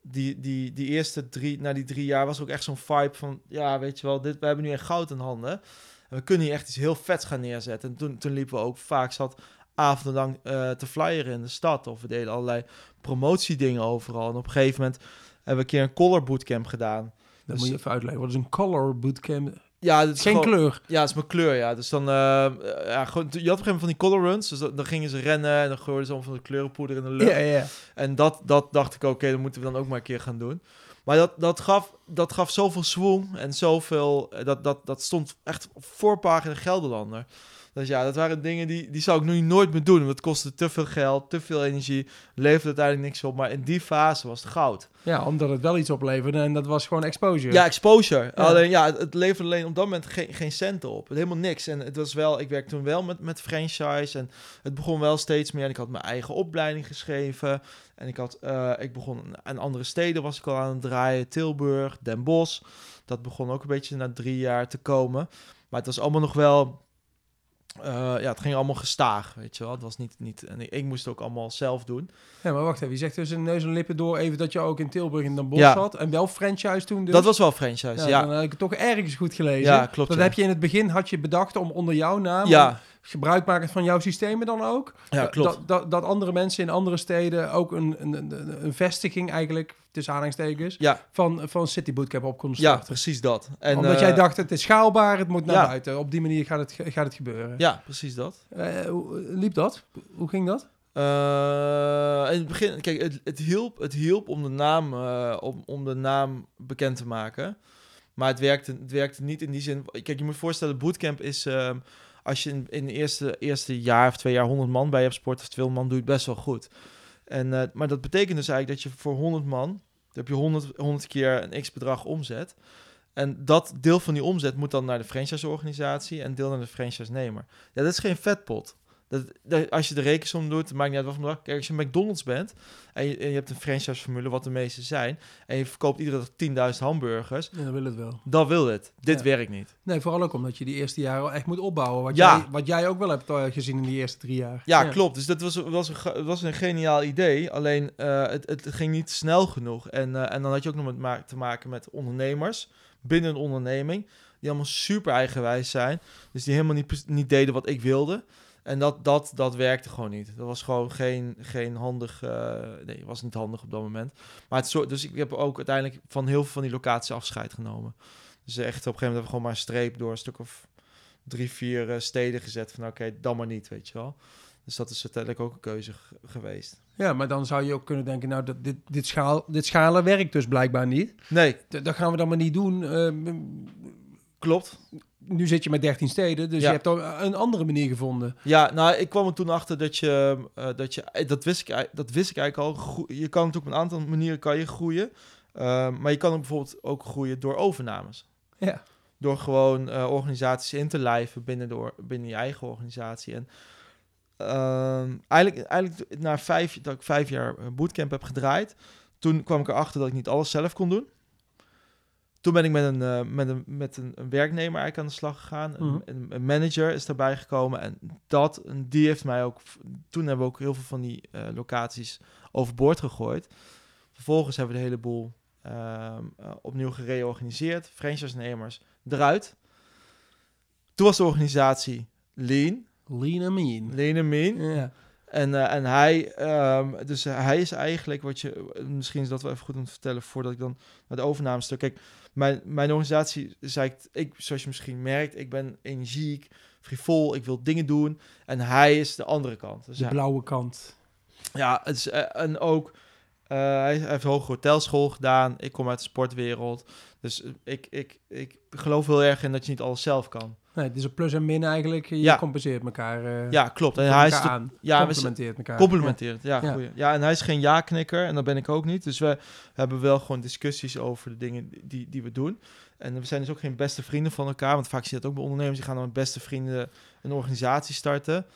die, die, die eerste drie, na die drie jaar, was ook echt zo'n vibe van, ja, weet je wel, dit, we hebben nu echt goud in handen. En we kunnen hier echt iets heel vets gaan neerzetten. En toen, toen liepen we ook vaak zat avondenlang eh te flyeren in de stad. Of we deden allerlei promotiedingen overal. En op een gegeven moment hebben we een keer een color bootcamp gedaan. Dat Dus- moet je even uitleggen. Wat is een color bootcamp? Ja, dat is Geen gewoon- kleur. Ja, is mijn kleur, ja. Dus dan, eh, ja, gewoon, je had op een gegeven moment van die color runs. Dus dan, dan gingen ze rennen en dan gooiden ze allemaal van de kleurenpoeder in de lucht. Ja, ja. En dat, dat dacht ik, oké, dat moeten we dan ook maar een keer gaan doen. Maar dat, dat, gaf, dat gaf zoveel swoon en zoveel... eh, Dat, dat, dat stond echt voorpagina Gelderlander. Dus ja, dat waren dingen die, die zou ik nu nooit meer doen. Want het kostte te veel geld, te veel energie. Leverde uiteindelijk niks op. Maar in die fase was het goud. Ja, omdat het wel iets opleverde en dat was gewoon exposure. Ja, exposure. Ja. Alleen ja, het, het leverde alleen op dat moment geen, geen centen op. Helemaal niks. En het was wel, ik werkte toen wel met, met franchise. En het begon wel steeds meer. En ik had mijn eigen opleiding geschreven. En ik, had, eh, ik begon aan andere steden was ik al aan het draaien. Tilburg, Den Bosch. Dat begon ook een beetje na drie jaar te komen. Maar het was allemaal nog wel... eh, ja, het ging allemaal gestaag, weet je wel. Het was niet... niet en ik, ik moest het ook allemaal zelf doen. Ja, maar wacht even. Je zegt dus in neus en lippen door even dat je ook in Tilburg in Den Bosch Ja. zat. En wel franchise toen dus. Dat was wel franchise, ja, ja. Dan heb ik het toch ergens goed gelezen. Ja, klopt, Dat ja. heb je in het begin, had je bedacht om onder jouw naam, Ja, gebruikmakend van jouw systemen dan ook. ja, dat- klopt. Dat, dat, dat andere mensen in andere steden ook een, een, een, een vestiging eigenlijk, tussen aanhalingstekens, Ja, van, van City Bootcamp op konden ja, starten. precies dat. En, Omdat eh, jij dacht, het is schaalbaar, het moet naar ja. buiten. Op die manier gaat het, gaat het gebeuren. Ja, precies dat. Eh, hoe liep dat? Hoe ging dat? Eh, in het begin, kijk, het, het, hielp, het hielp om de, naam, eh, om, om de naam bekend te maken. Maar het werkte, het werkte niet in die zin. Kijk, je moet je voorstellen, bootcamp is. ehm, als je in, in de eerste, eerste jaar of twee jaar 100 man bij hebt sport of 200 man, doe je het best wel goed. En, eh, maar dat betekent dus eigenlijk dat je voor 100 man, dan heb je 100, 100 keer een x bedrag omzet. En dat deel van die omzet moet dan naar de franchise-organisatie en deel naar de franchise-nemer. Ja, dat is geen vetpot. Dat, dat, als je de rekensom doet, maakt niet uit wat voor bedrag. Kijk, als je McDonald's bent en je, en je hebt een franchise-formule, wat de meeste zijn, en je verkoopt iedere dag 10.000 hamburgers, Ja, dan wil het wel. dan wil het. Dit Ja. werkt niet. Nee, vooral ook omdat je die eerste jaren echt moet opbouwen. Wat, Ja. jij, wat jij ook wel hebt eh, gezien in die eerste drie jaar. Ja, klopt. Dus dat was, was, een, was een geniaal idee. Alleen eh, het, het ging niet snel genoeg. En, eh, en dan had je ook nog met ma- te maken met ondernemers binnen een onderneming. Die allemaal super eigenwijs zijn. Dus die helemaal niet, niet deden wat ik wilde. En dat, dat, dat werkte gewoon niet. Dat was gewoon geen, geen handig... eh, nee, was niet handig op dat moment. Maar het soort, dus ik heb ook uiteindelijk van heel veel van die locaties afscheid genomen. Dus echt op een gegeven moment hebben we gewoon maar een streep door een stuk of drie, vier eh, steden gezet. Van oké, dan maar niet, weet je wel. Dus dat is uiteindelijk ook een keuze geweest. Ja, maar dan zou je ook kunnen denken, nou, dat, dit, dit, schaal, dit schalen werkt dus blijkbaar niet. Nee, D- dat gaan we dan maar niet doen. Ehm, klopt. Nu zit je met 13 steden, dus Ja. je hebt al een andere manier gevonden. Ja, nou, ik kwam er toen achter dat je, eh, dat je, eh, dat wist ik, dat wist ik eigenlijk al. Je kan natuurlijk op een aantal manieren kan je groeien, Ehm, maar je kan ook bijvoorbeeld ook groeien door overnames. Ja. Door gewoon eh, organisaties in te lijven binnen, de, or- binnen je eigen organisatie. En ehm, eigenlijk, eigenlijk na vijf, dat ik vijf jaar eh, bootcamp heb gedraaid, toen kwam ik erachter dat ik niet alles zelf kon doen. Toen ben ik met een, eh, met een, met een, een werknemer eigenlijk aan de slag gegaan. Een- Mhm. Een, een manager is daarbij gekomen. En dat, en die heeft mij ook... Toen hebben we ook heel veel van die eh, locaties overboord gegooid. Vervolgens hebben we de hele boel ehm, eh, opnieuw gereorganiseerd. Franchise-nemers eruit. Toen was de organisatie lean. Lean and mean. Lean en mean. Ja. En, en hij, ehm, dus hij is eigenlijk wat je, misschien is dat wel even goed om te vertellen voordat ik dan naar de overname stuk. Kijk, mijn, mijn organisatie is eigenlijk, ik, zoals je misschien merkt, ik ben energiek, frivol, ik wil dingen doen. En hij is de andere kant. Dus De hij- blauwe kant. ja, het is, eh, en ook, eh, hij heeft hoge hotelschool gedaan. Ik kom uit de sportwereld. Dus ik, ik, ik geloof heel erg in dat je niet alles zelf kan. Nee, het is een plus en min eigenlijk. Je Ja. compenseert elkaar. eh, Ja, klopt. En hij is de- aan. ja, we complementeert elkaar. Complementeert, ja. Ja. en hij is geen ja-knikker en dat ben ik ook niet. Dus we hebben wel gewoon discussies over de dingen die, die we doen. En we zijn dus ook geen beste vrienden van elkaar. Want vaak zie je dat ook bij ondernemers. Die gaan dan met beste vrienden een organisatie starten.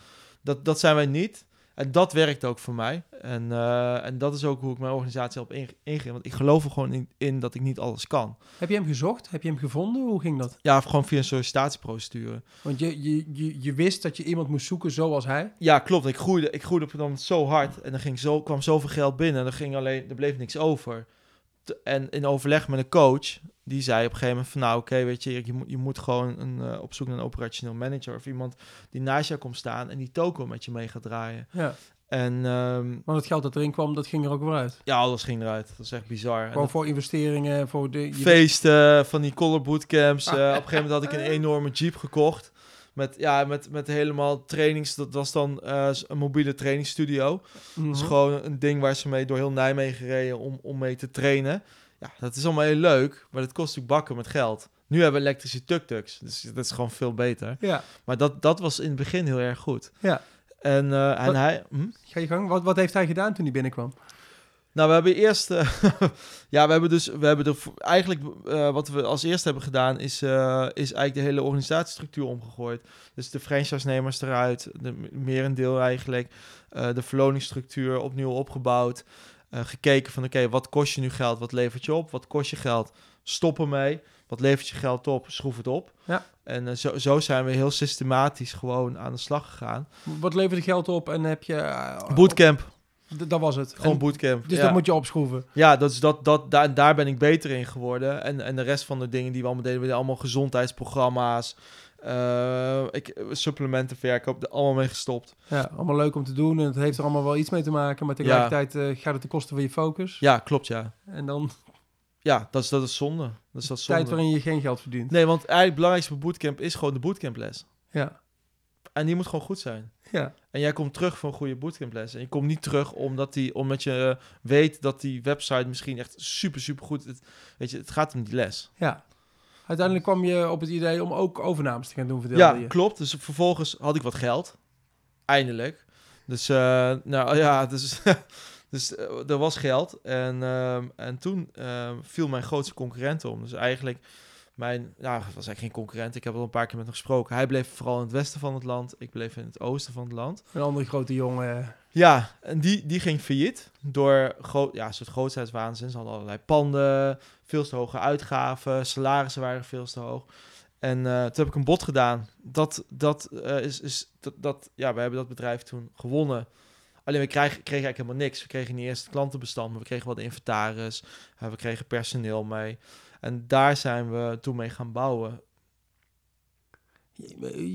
Dat, dat zijn wij niet. En dat werkt ook voor mij. En, eh, en dat is ook hoe ik mijn organisatie heb inge- ingericht. Want ik geloof er gewoon in, in dat ik niet alles kan. Heb je hem gezocht? Heb je hem gevonden? Hoe ging dat? Ja, gewoon via een sollicitatieprocedure. Want je, je, je, je wist dat je iemand moest zoeken zoals hij. Ja, klopt. Ik groeide, ik groeide op een moment zo hard. En er ging zo, kwam zoveel geld binnen. En er, ging alleen, er bleef niks over. En in overleg met een coach, die zei op een gegeven moment van... Nou, oké, weet je, je moet, je moet gewoon een, eh, op zoek naar een operationeel manager... of iemand die naast jou komt staan en die toko met je mee gaat draaien. Ja. En ehm, Want het geld dat erin kwam, dat ging er ook weer uit. ja, alles ging eruit. Dat is echt bizar. Gewoon dat- voor investeringen, voor de... feesten, van die color bootcamps. <laughs> Eh, op een gegeven moment had ik een enorme jeep gekocht. Met, ja, met, met helemaal trainings. Dat was dan eh, een mobiele trainingsstudio. Mhm. Dat is gewoon een ding waar ze mee door heel Nijmegen reden om, om mee te trainen. Ja, dat is allemaal heel leuk, maar dat kost natuurlijk bakken met geld. Nu hebben we elektrische tuk-tuks, dus dat is gewoon veel beter. Ja, Maar dat, dat was in het begin heel erg goed. Ja. En, eh, en Wat- hij... hm? ga je gang. Wat, wat heeft hij gedaan toen hij binnenkwam? Nou, we hebben eerst... eh, <laughs> ja, we hebben dus... We hebben er eigenlijk... eh, wat we als eerste hebben gedaan... Is, is eigenlijk de hele organisatiestructuur omgegooid. Dus de franchise-nemers eruit. De merendeel eigenlijk. de verloningsstructuur opnieuw opgebouwd. Eh, gekeken van... Oké, wat kost je nu geld? Wat levert je op? Wat kost je geld? Stop ermee. Wat levert je geld op? Schroef het op. Ja. En eh, zo, zo zijn we heel systematisch gewoon aan de slag gegaan. Wat leverde geld op en heb je... eh, Bootcamp. d- dat was het. Gewoon En- bootcamp. Dus ja. dat moet je opschroeven. Ja, dat is dat, dat, daar, daar ben ik beter in geworden. En, en de rest van de dingen die we allemaal deden, we deden allemaal gezondheidsprogramma's. Eh, ik, supplementen verkoop, er allemaal mee gestopt. Ja, allemaal leuk om te doen en het heeft er allemaal wel iets mee te maken. Maar tegelijkertijd eh, gaat het ten koste van je focus. Ja, klopt, ja. En dan Ja, dat is, dat is zonde. Dat is dat zonde. tijd waarin je geen geld verdient. Nee, want eigenlijk het belangrijkste voor bootcamp is gewoon de bootcamples. Ja, En die moet gewoon goed zijn. ja. En jij komt terug voor een goede bootcamples. En je komt niet terug omdat, die, omdat je eh, weet dat die website misschien echt super, super goed... Het, weet je, het gaat om die les. ja. Uiteindelijk kwam je op het idee om ook overnames te gaan doen, vertelde Ja, je. klopt. Dus vervolgens had ik wat geld. Eindelijk. Dus, eh, nou ja, dus, <laughs> dus eh, er was geld. En, ehm, en toen ehm, viel mijn grootste concurrent om. Dus eigenlijk, mijn, nou, het was eigenlijk geen concurrent. Ik heb al een paar keer met hem gesproken. Hij bleef vooral in het westen van het land. Ik bleef in het oosten van het land. Een andere grote jongen. Ja, en die, die ging failliet door groot, ja, een soort grootheidswaanzin. Ze hadden allerlei panden, veel te hoge uitgaven, salarissen waren veel te hoog. En eh, toen heb ik een bod gedaan. Dat, dat eh, is, is dat, dat, ja, we hebben dat bedrijf toen gewonnen. Alleen we kregen, kregen eigenlijk helemaal niks. We kregen niet eerst het klantenbestand, maar we kregen wel de inventaris. eh, we kregen personeel mee. En daar zijn we toen mee gaan bouwen.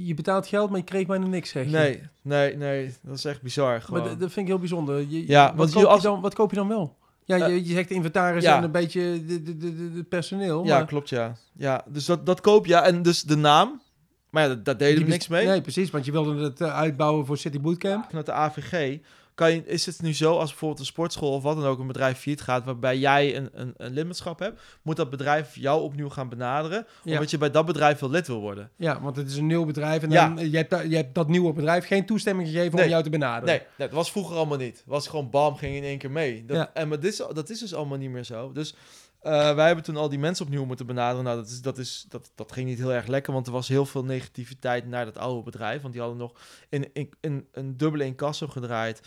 Je, betaalt geld, maar je kreeg bijna niks, zeg je. Nee, nee, nee. Dat is echt bizar. Gewoon. Maar dat vind ik heel bijzonder. Je, Ja, wat, koop je je als- dan, wat koop je dan wel? Ja, Eh, je, je zegt inventaris ja. en een beetje de, de, de, personeel. ja, maar klopt, ja. Ja, dus dat, dat koop je. En dus de naam. Maar ja, dat- daar deden we niks mee. Nee, precies, want je wilde het eh, uitbouwen voor City Bootcamp. Vanuit de AVG kan je, is het nu zo als bijvoorbeeld een sportschool of wat dan ook een bedrijf failliet gaat waarbij jij een, een, een lidmaatschap hebt, moet dat bedrijf jou opnieuw gaan benaderen Ja. omdat je bij dat bedrijf wel lid wil worden. Ja, want het is een nieuw bedrijf en Ja. dan, je, hebt, da- je hebt dat nieuwe bedrijf geen toestemming gegeven Nee. om jou te benaderen. Nee, dat was vroeger allemaal niet. Was gewoon bam, ging in één keer mee. Dat, Ja. En maar dit is, dat is dus allemaal niet meer zo. Dus eh, wij hebben toen al die mensen opnieuw moeten benaderen. Nou, dat, is, dat, is, dat, dat ging niet heel erg lekker, want er was heel veel negativiteit naar dat oude bedrijf. Want die hadden nog in, in, in, een dubbele incasso gedraaid.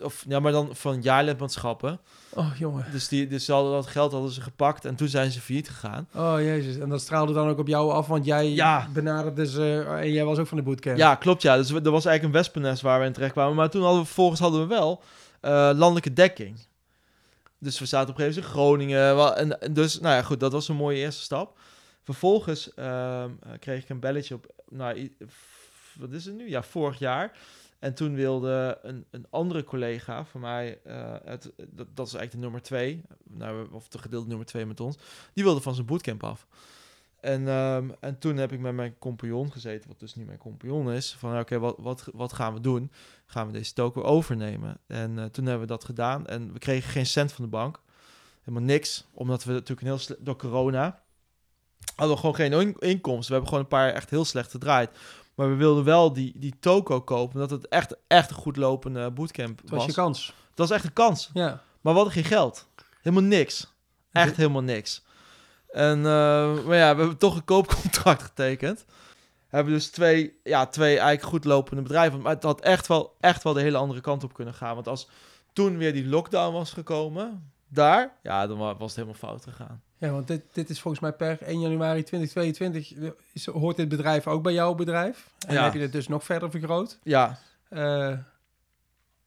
Of, ja, maar dan van jaarlidmaatschappen. Oh, jongen. Dus, die, dus ze hadden dat geld hadden ze gepakt en toen zijn ze failliet gegaan. Oh, jezus. En dat straalde dan ook op jou af, want jij Ja. benaderde ze en jij was ook van de bootcamp. Ja, klopt ja. Dus we- er was eigenlijk een wespennest waar we in terecht kwamen. Maar toen hadden we vervolgens hadden we wel eh, landelijke dekking. Dus we zaten op een gegeven moment in Groningen. Wel- En, en dus, nou ja, goed, dat was een mooie eerste stap. Vervolgens ehm, eh, kreeg ik een belletje op, nou, wat is het nu? Ja, vorig jaar. En toen wilde een, een andere collega van mij, eh, het, dat, dat is eigenlijk de nummer twee, nou, of de gedeelde nummer twee met ons, die wilde van zijn bootcamp af. En, ehm, en toen heb ik met mijn compagnon gezeten, wat dus niet mijn compagnon is, van oké, wat, wat, wat gaan we doen? Gaan we deze toko overnemen? En eh, toen hebben we dat gedaan en we kregen geen cent van de bank. Helemaal niks, omdat we natuurlijk heel door corona hadden we gewoon geen in- inkomsten. We hebben gewoon een paar echt heel slecht gedraaid. Maar we wilden wel die, die toko kopen, omdat het echt, echt een goed lopende bootcamp Het was was. je kans. Dat was echt een kans. Ja. Maar we hadden geen geld. Helemaal niks. Echt helemaal niks. En, eh, maar ja, we hebben toch een koopcontract getekend. We hebben dus twee, ja, twee eigenlijk goed lopende bedrijven. Maar het had echt wel, echt wel de hele andere kant op kunnen gaan. Want als toen weer die lockdown was gekomen, daar, ja, dan wa- was het helemaal fout gegaan. Ja, want dit, dit is volgens mij per 1 januari 2022 eh, is, hoort dit bedrijf ook bij jouw bedrijf. En Ja. heb je het dus nog verder vergroot. Ja, Eh,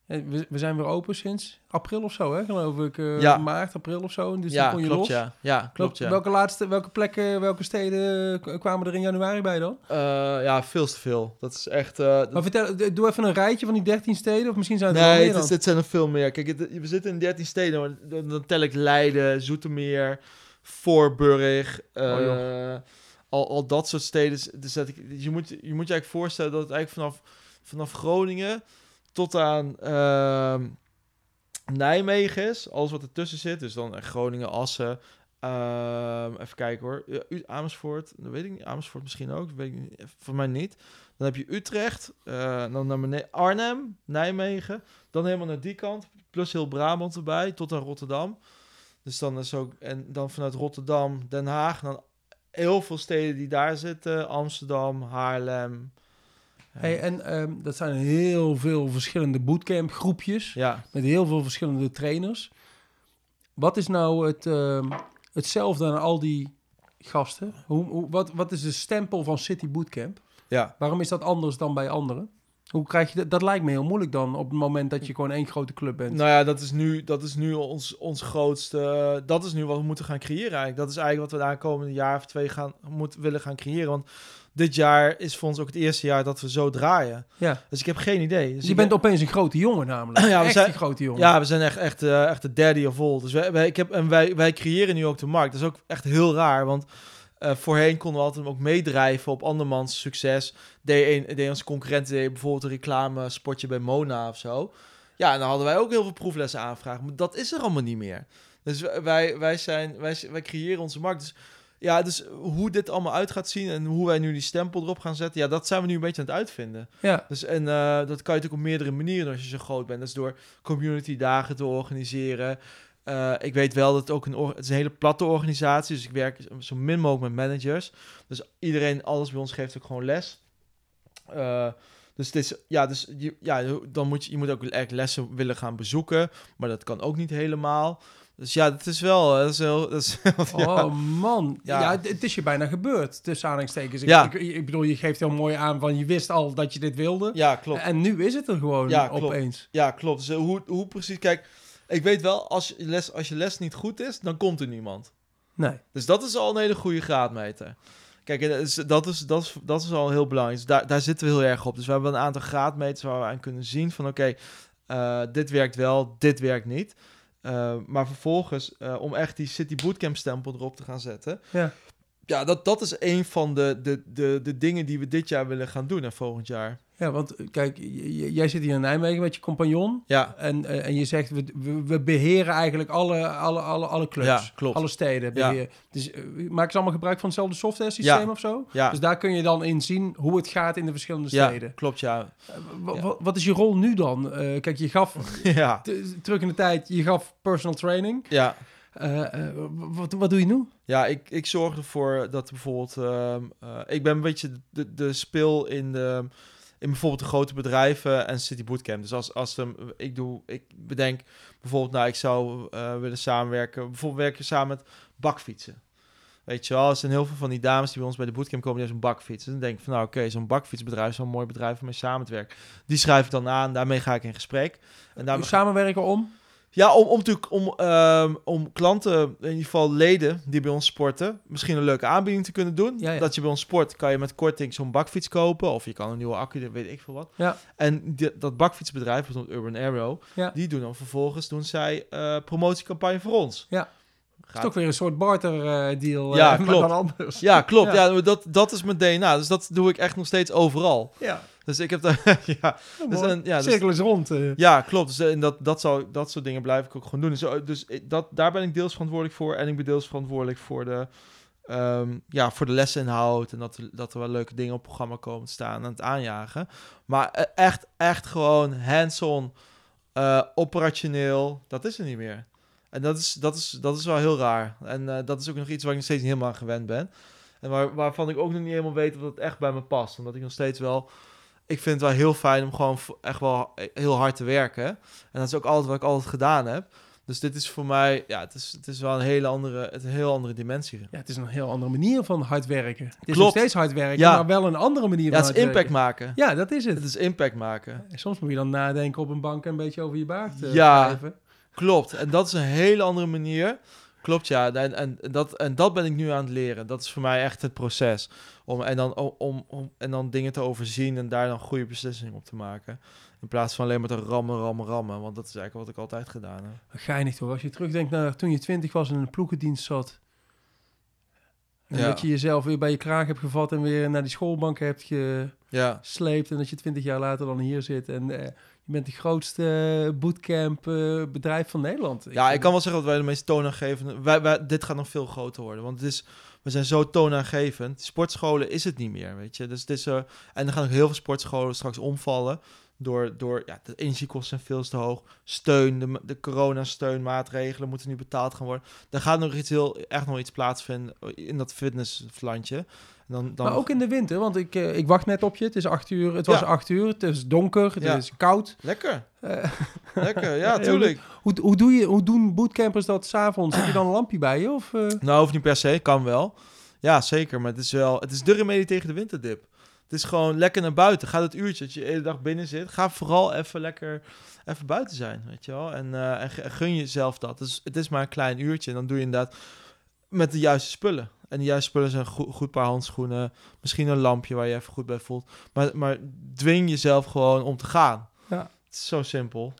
we, we zijn weer open sinds april of zo, hè? geloof ik. eh, Ja. Maart, april of zo. Dus ja dan kon je klopt, los. ja. Ja, klopt, ja. Welke laatste, welke plekken, welke steden k- kwamen er in januari bij dan? Eh, ja, veel te veel. Dat is echt... eh, dat- Maar vertel, doe even een rijtje van die 13 steden, of misschien zijn het er Nee, meer dan. het zijn er veel meer. Kijk, het- we zitten in 13 steden. Maar dan, tel ik Leiden, Zoetermeer, Voorburg. eh, Oh, al, al dat soort steden. Dus zet ik, je, moet, je moet je eigenlijk voorstellen dat het eigenlijk vanaf, vanaf Groningen tot aan ehm, Nijmegen is. Alles wat ertussen zit. Dus dan echt Groningen, Assen. ehm, even kijken hoor. U- Amersfoort, dat weet ik niet. Amersfoort misschien ook. Weet ik niet. Voor mij niet. Dan heb je Utrecht, eh, dan naar beneden Arnhem, Nijmegen, dan helemaal naar die kant, plus heel Brabant erbij, tot aan Rotterdam. Dus dan is ook, en dan vanuit Rotterdam, Den Haag, dan heel veel steden die daar zitten, Amsterdam, Haarlem. Hey, en ehm, dat zijn heel veel verschillende bootcamp groepjes. ja, Met heel veel verschillende trainers. Wat is nou het, ehm, hetzelfde aan al die gasten? Hoe, hoe, wat, wat is de stempel van City Bootcamp? ja. Waarom is dat anders dan bij anderen? Hoe krijg je dat? Dat lijkt me heel moeilijk dan op het moment dat je gewoon één grote club bent. Nou ja, dat is nu, dat is nu ons, ons grootste. Dat is nu wat we moeten gaan creëren eigenlijk. Dat is eigenlijk wat we de aankomende jaar of twee gaan, moet, willen gaan creëren. Want dit jaar is voor ons ook het eerste jaar dat we zo draaien. Ja. Dus ik heb geen idee. Dus je bent ben- opeens een grote jongen namelijk. <clears throat> Ja, we Echt zijn- een grote jongen. Ja, we zijn echt, echt, eh, echt de daddy of all. Dus wij, wij, ik heb, en wij, wij creëren nu ook de markt. Dat is ook echt heel raar, want eh, voorheen konden we altijd ook meedrijven op andermans succes. Deed, een, deed onze concurrent deed bijvoorbeeld een reclame spotje bij Mona of zo. Ja, en dan hadden wij ook heel veel proeflessen aanvragen. Maar dat is er allemaal niet meer. Dus wij, wij, zijn, wij, wij creëren onze markt. Dus ja, dus hoe dit allemaal uit gaat zien en hoe wij nu die stempel erop gaan zetten, ja, dat zijn we nu een beetje aan het uitvinden. ja. Dus en eh, dat kan je natuurlijk op meerdere manieren als je zo groot bent. Dat is door community dagen te organiseren. Eh, ik weet wel dat het ook een, het is een hele platte organisatie is. Dus ik werk zo min mogelijk met managers. Dus iedereen, alles bij ons geeft ook gewoon les. Eh, dus het is, ja, dus je, ja, dan moet je, je moet ook echt lessen willen gaan bezoeken. Maar dat kan ook niet helemaal. Dus ja, dat is wel, dat is heel, dat is, <laughs> ja. Oh man, ja. Ja. het, is je bijna gebeurd, tussen aanhalingstekens. Ik, Ja. ik, ik bedoel, je geeft heel mooi aan van je wist al dat je dit wilde. ja, klopt. En nu is het er gewoon Ja, klopt. opeens. Ja, klopt. Dus eh, hoe, hoe precies, kijk, ik weet wel, als je, les, als je les niet goed is, dan komt er niemand. Nee. Dus dat is al een hele goede graadmeter. Kijk, en dat is, dat, is, dat, is, dat is al heel belangrijk. Dus daar, daar zitten we heel erg op. Dus we hebben een aantal graadmeters waar we aan kunnen zien van... oké, eh, dit werkt wel, dit werkt niet. Eh, maar vervolgens, eh, om echt die City Bootcamp stempel erop te gaan zetten... Ja. Ja, dat, dat is een van de, de, de, de dingen die we dit jaar willen gaan doen en volgend jaar. Ja, want eh, kijk, jij zit hier in Nijmegen met je compagnon. Ja, En, eh, en je zegt, we, we, beheren eigenlijk alle, alle, alle, alle clubs. Ja, klopt. Alle steden. Ja. Dus eh, maken ze allemaal gebruik van hetzelfde software systeem Ja. of zo? ja. Dus daar kun je dan in zien hoe het gaat in de verschillende steden. klopt, ja. Ja. wa- Wat is je rol nu dan? Kijk, je gaf <laughs> ja, terug in de tijd, je gaf personal training. ja. Wat, wat doe je nu? Ja, ik, ik zorg ervoor dat bijvoorbeeld... ehm, eh, ik ben een beetje de, de speel in, de, in bijvoorbeeld de grote bedrijven en City Bootcamp. Dus als, als ik doe... Ik bedenk bijvoorbeeld, nou, ik zou eh, willen samenwerken... Bijvoorbeeld werken samen met bakfietsen. Weet je wel, er zijn heel veel van die dames die bij ons bij de bootcamp komen, die hebben zo'n bakfiets. Dus dan denk ik van, nou oké, zo'n bakfietsbedrijf is wel een mooi bedrijf om mee samen te werken. Die schrijf ik dan aan, daarmee ga ik in gesprek. En daarmee Samenwerken om? Ja, om, om natuurlijk om, ehm, om klanten, in ieder geval leden die bij ons sporten, misschien een leuke aanbieding te kunnen doen. Ja, ja. Dat je bij ons sport, kan je met korting zo'n bakfiets kopen. Of je kan een nieuwe accu, weet ik veel wat. Ja. En die- dat bakfietsbedrijf, bijvoorbeeld Urban Arrow, Ja. die doen dan vervolgens, doen zij eh promotiecampagne voor ons. Ja. Gaat- is toch weer een soort barter eh, deal. Ja, <laughs> maar klopt. anders. Ja, klopt. Ja. Ja. dat, dat is mijn DNA. Dus dat doe ik echt nog steeds overal. Ja, Dus ik heb daar... <laughs> ja, dus, mooi. en, ja, dus- Cirkel is rond. eh. Ja, klopt. Dus, en dat, dat, zal, dat soort dingen blijf ik ook gewoon doen. Dus, dus dat, daar ben ik deels verantwoordelijk voor. En ik ben deels verantwoordelijk voor de, ehm, ja, voor de lesinhoud. En dat, er- dat er wel leuke dingen op het programma komen te staan en het aanjagen. Maar echt, echt gewoon hands-on, operationeel, dat is er niet meer. En dat is, dat is, dat is wel heel raar. En eh, dat is ook nog iets waar ik nog steeds niet helemaal aan gewend ben. En waar, waarvan ik ook nog niet helemaal weet of dat echt bij me past. Omdat ik nog steeds wel... Ik vind het wel heel fijn om gewoon echt wel heel hard te werken. En dat is ook altijd wat ik altijd gedaan heb. Dus dit is voor mij... Ja, het is, het is wel een hele andere, het is een heel andere dimensie. Ja, het is een heel andere manier van hard werken. Het is Klopt. nog steeds hard werken, Ja. maar wel een andere manier Ja, van het is impact werken. maken. Ja, dat is het. Het is impact maken. En soms moet je dan nadenken op een bank en een beetje over je baard eh, Ja. Klopt. En dat is een hele andere manier. Klopt, ja. En, en, dat, en dat ben ik nu aan het leren. Dat is voor mij echt het proces. Om, en, dan, om, om, en dan dingen te overzien en daar dan goede beslissingen op te maken. In plaats van alleen maar te rammen, rammen, rammen. Want dat is eigenlijk wat ik altijd gedaan heb. Geinig toch? Als je terugdenkt naar toen je twintig was en in een ploegendienst zat. En Ja. dat je jezelf weer bij je kraag hebt gevat en weer naar die schoolbank hebt Ja, gesleept. En dat je twintig jaar later dan hier zit. En eh, je bent de grootste bootcamp eh, bedrijf van Nederland. ja ik kan wel zeggen dat wij de meest toonaangevende... Wij, wij, dit gaat nog veel groter worden. Want het is, we zijn zo toonaangevend. Sportscholen is het niet meer, weet je. Dus het is, eh, en er gaan ook heel veel sportscholen straks omvallen. Door, door ja, de energiekosten zijn veel te hoog. Steun, de, de coronasteunmaatregelen moeten nu betaald gaan worden. Daar gaat nog iets heel, echt nog iets plaatsvinden in dat fitnesslandje. Dan, dan, Maar ook in de winter, want ik, eh, ik wacht net op je. Het is acht uur. Het was Ja. acht uur. Het is donker. Het Ja. is koud. Lekker, Eh, lekker. <laughs> Ja, tuurlijk. hoe, hoe, doe je, hoe doen bootcampers dat s'avonds? Heb je dan een lampje bij je? Of, eh? Nou, hoeft niet per se, kan wel. Ja, zeker. Maar het is wel, het is de remedie tegen de winterdip. Het is gewoon lekker naar buiten. Ga dat uurtje dat je de hele dag binnen zit. Ga vooral even lekker even buiten zijn, weet je wel. En, eh, en gun jezelf dat. Dus het is maar een klein uurtje. En dan doe je inderdaad met de juiste spullen. En de juiste spullen zijn een goed, goed paar handschoenen. Misschien een lampje waar je even goed bij voelt. Maar, maar dwing jezelf gewoon om te gaan. Ja. Het is zo simpel.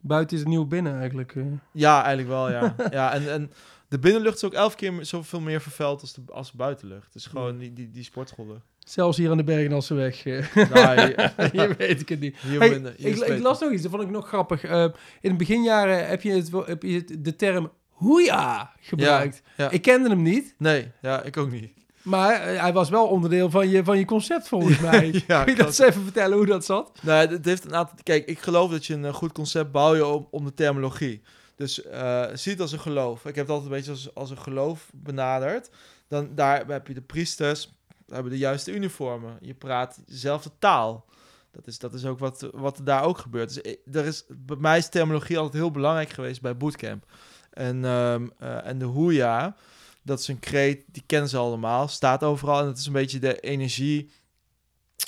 Buiten is het nieuw binnen eigenlijk. eh. Ja, eigenlijk wel, ja. <laughs> ja en, en de binnenlucht is ook elf keer zoveel meer vervuild als de, als de buitenlucht. Dus gewoon die, die, die sportscholen. Zelfs hier aan de Bergenalseweg. eh. Nou, hier, <laughs> hier weet ik het niet. hier Hey, minder, hier is ik, ik las nog iets, dat vond ik nog grappig. Eh, in de beginjaren heb je, het, heb je het- de term hoeja gebruikt. ja. Ik kende hem niet, Nee, ja, ik ook niet. maar eh, hij was wel onderdeel van je, van je concept volgens <laughs> mij. Ja, Kun je dat eens even vertellen hoe dat zat? Nou, het heeft een aantal... Kijk, ik geloof dat je een eh, goed concept bouw je om, om de terminologie. Dus eh zie het als een geloof. Ik heb het altijd een beetje als, als een geloof benaderd. Dan daar heb je de priesters, we hebben de juiste uniformen. Je praat dezelfde taal. Dat is, dat is ook wat, wat daar ook gebeurt. Dus er is, bij mij is terminologie altijd heel belangrijk geweest bij bootcamp. En, ehm, eh, en de hoeja, dat is een kreet, die kennen ze allemaal. Staat overal en het is een beetje de energie...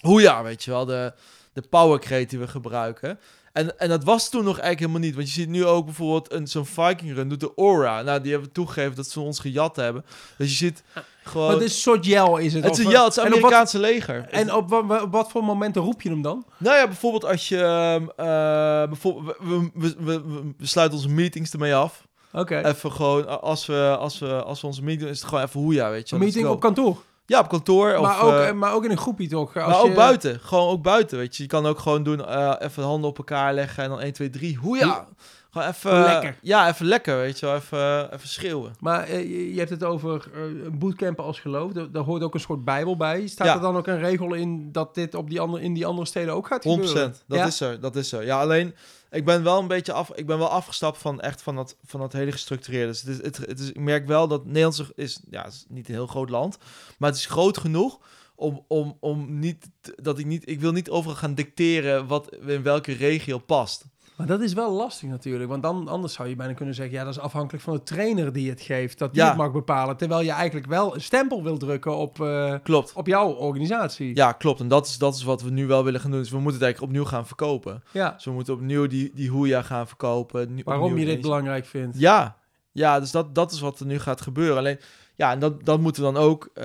Hoeja, weet je wel. De, de powercrate die we gebruiken. En, en dat was toen nog eigenlijk helemaal niet. Want je ziet nu ook bijvoorbeeld een, zo'n Viking Run doet de Aura. Nou, die hebben toegegeven dat ze ons gejat hebben. Dus je ziet gewoon... Wat is een soort gel is het? het is een ja, het is en wat- Amerikaanse leger. En op, wa- op wat voor momenten roep je hem dan? Nou ja, bijvoorbeeld als je... ehm, eh, bijvoorbeeld, we, we, we, we- we sluiten onze meetings ermee af. Oké. Even gewoon, als we, als, we, als we onze meeting doen, is het gewoon even hoe ja, weet je. Een meeting op kantoor. Ja, op kantoor. maar, of, ook, eh, eh, maar ook in een groepje toch? Als maar ook je- buiten. Gewoon ook buiten, weet je. Je kan ook gewoon doen, eh, even de handen op elkaar leggen en dan 1, 2, 3. Hoe ja. Gewoon even... Gewoon lekker. Ja, even lekker, weet je wel. Even, even schreeuwen. Maar eh, je, hebt het over eh, bootcampen als geloof. Daar, daar hoort ook een soort bijbel bij. Staat Ja. er dan ook een regel in dat dit op die andere, in die andere steden ook gaat 100%. gebeuren? Dat Ja? is er, dat is er. Ja, alleen... Ik ben wel een beetje af... Ik ben wel afgestapt van echt van dat, van dat hele gestructureerde. Dus het het, is, ik merk wel dat Nederland is... Ja, het is niet een heel groot land. Maar het is groot genoeg om, om, om niet... Dat ik niet... Ik wil niet overal gaan dicteren wat in welke regio past. Maar dat is wel lastig natuurlijk. Want dan, anders zou je bijna kunnen zeggen... ja, dat is afhankelijk van de trainer die het geeft. Dat die Ja. het mag bepalen. Terwijl je eigenlijk wel een stempel wil drukken op, eh, Klopt. op jouw organisatie. Ja, klopt. En dat is, dat is wat we nu wel willen gaan doen. Dus we moeten het eigenlijk opnieuw gaan verkopen. Ja. Dus we moeten opnieuw die, die Hoeja gaan verkopen. Waarom je dit belangrijk vindt. Ja, ja dus dat, dat is wat er nu gaat gebeuren. Alleen, ja, en dat, dat moeten we dan ook... eh,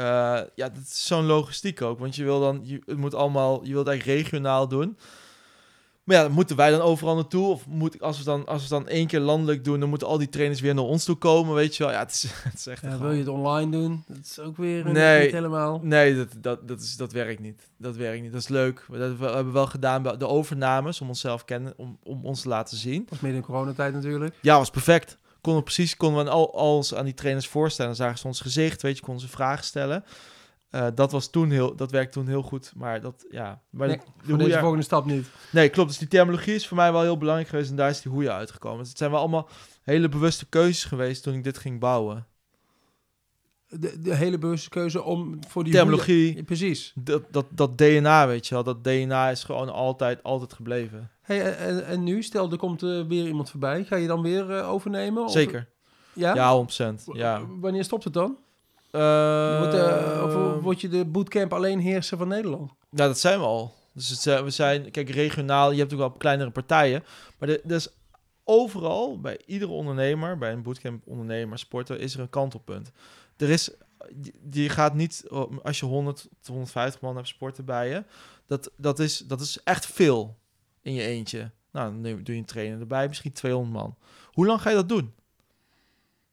ja, dat is zo'n logistiek ook. Want je wil dan... Je, het moet allemaal... Je wilt eigenlijk regionaal doen. Maar ja, moeten wij dan overal naartoe? Of moet, als, we dan, als we dan één keer landelijk doen... dan moeten al die trainers weer naar ons toe komen, weet je wel. Ja, het is, <laughs> het is echt... Ja, wil je het online doen? Dat is ook weer eh, Nee. niet helemaal... Nee, dat, dat, dat, is, dat werkt niet. Dat werkt niet. Dat is leuk. Dat hebben we hebben wel gedaan bij de overnames om onszelf kennen, om, om ons te laten zien. was midden in coronatijd natuurlijk. Ja, was perfect. Konden we precies, konden we al, alles aan die trainers voorstellen. Dan zagen ze ons gezicht, weet je, konden ze vragen stellen. Eh, dat was toen heel, dat werkte toen heel goed. Maar dat, ja. Maar Nee, de- volgende stap niet. Nee, klopt. Dus die terminologie is voor mij wel heel belangrijk geweest. En daar is die hoeja uitgekomen. Dus het zijn wel allemaal hele bewuste keuzes geweest toen ik dit ging bouwen. De, de hele bewuste keuze om voor die... Terminologie. Ja, precies. Dat, dat, dat DNA, weet je wel. Dat DNA is gewoon altijd, altijd gebleven. Hey, en- en, nu, stel er komt eh, weer iemand voorbij. Ga je dan weer eh, overnemen? Of- Zeker. Ja? Ja, 100%. Ja. W- Wanneer stopt het dan? Eh, Wordt, eh, of word je de bootcamp alleen heerser van Nederland? Nou, dat zijn we al. Dus het, we zijn, kijk, regionaal, je hebt ook wel kleinere partijen. Maar er er is overal, bij iedere ondernemer, bij een bootcamp ondernemer, sporter, is er een kantelpunt. Er is, je- je gaat niet, oh, als je 100 tot 150 man hebt sporten bij je, dat, dat, is, dat is echt veel in je eentje. Nou, dan doe je een trainer erbij, misschien 200 man. Hoe lang ga je dat doen?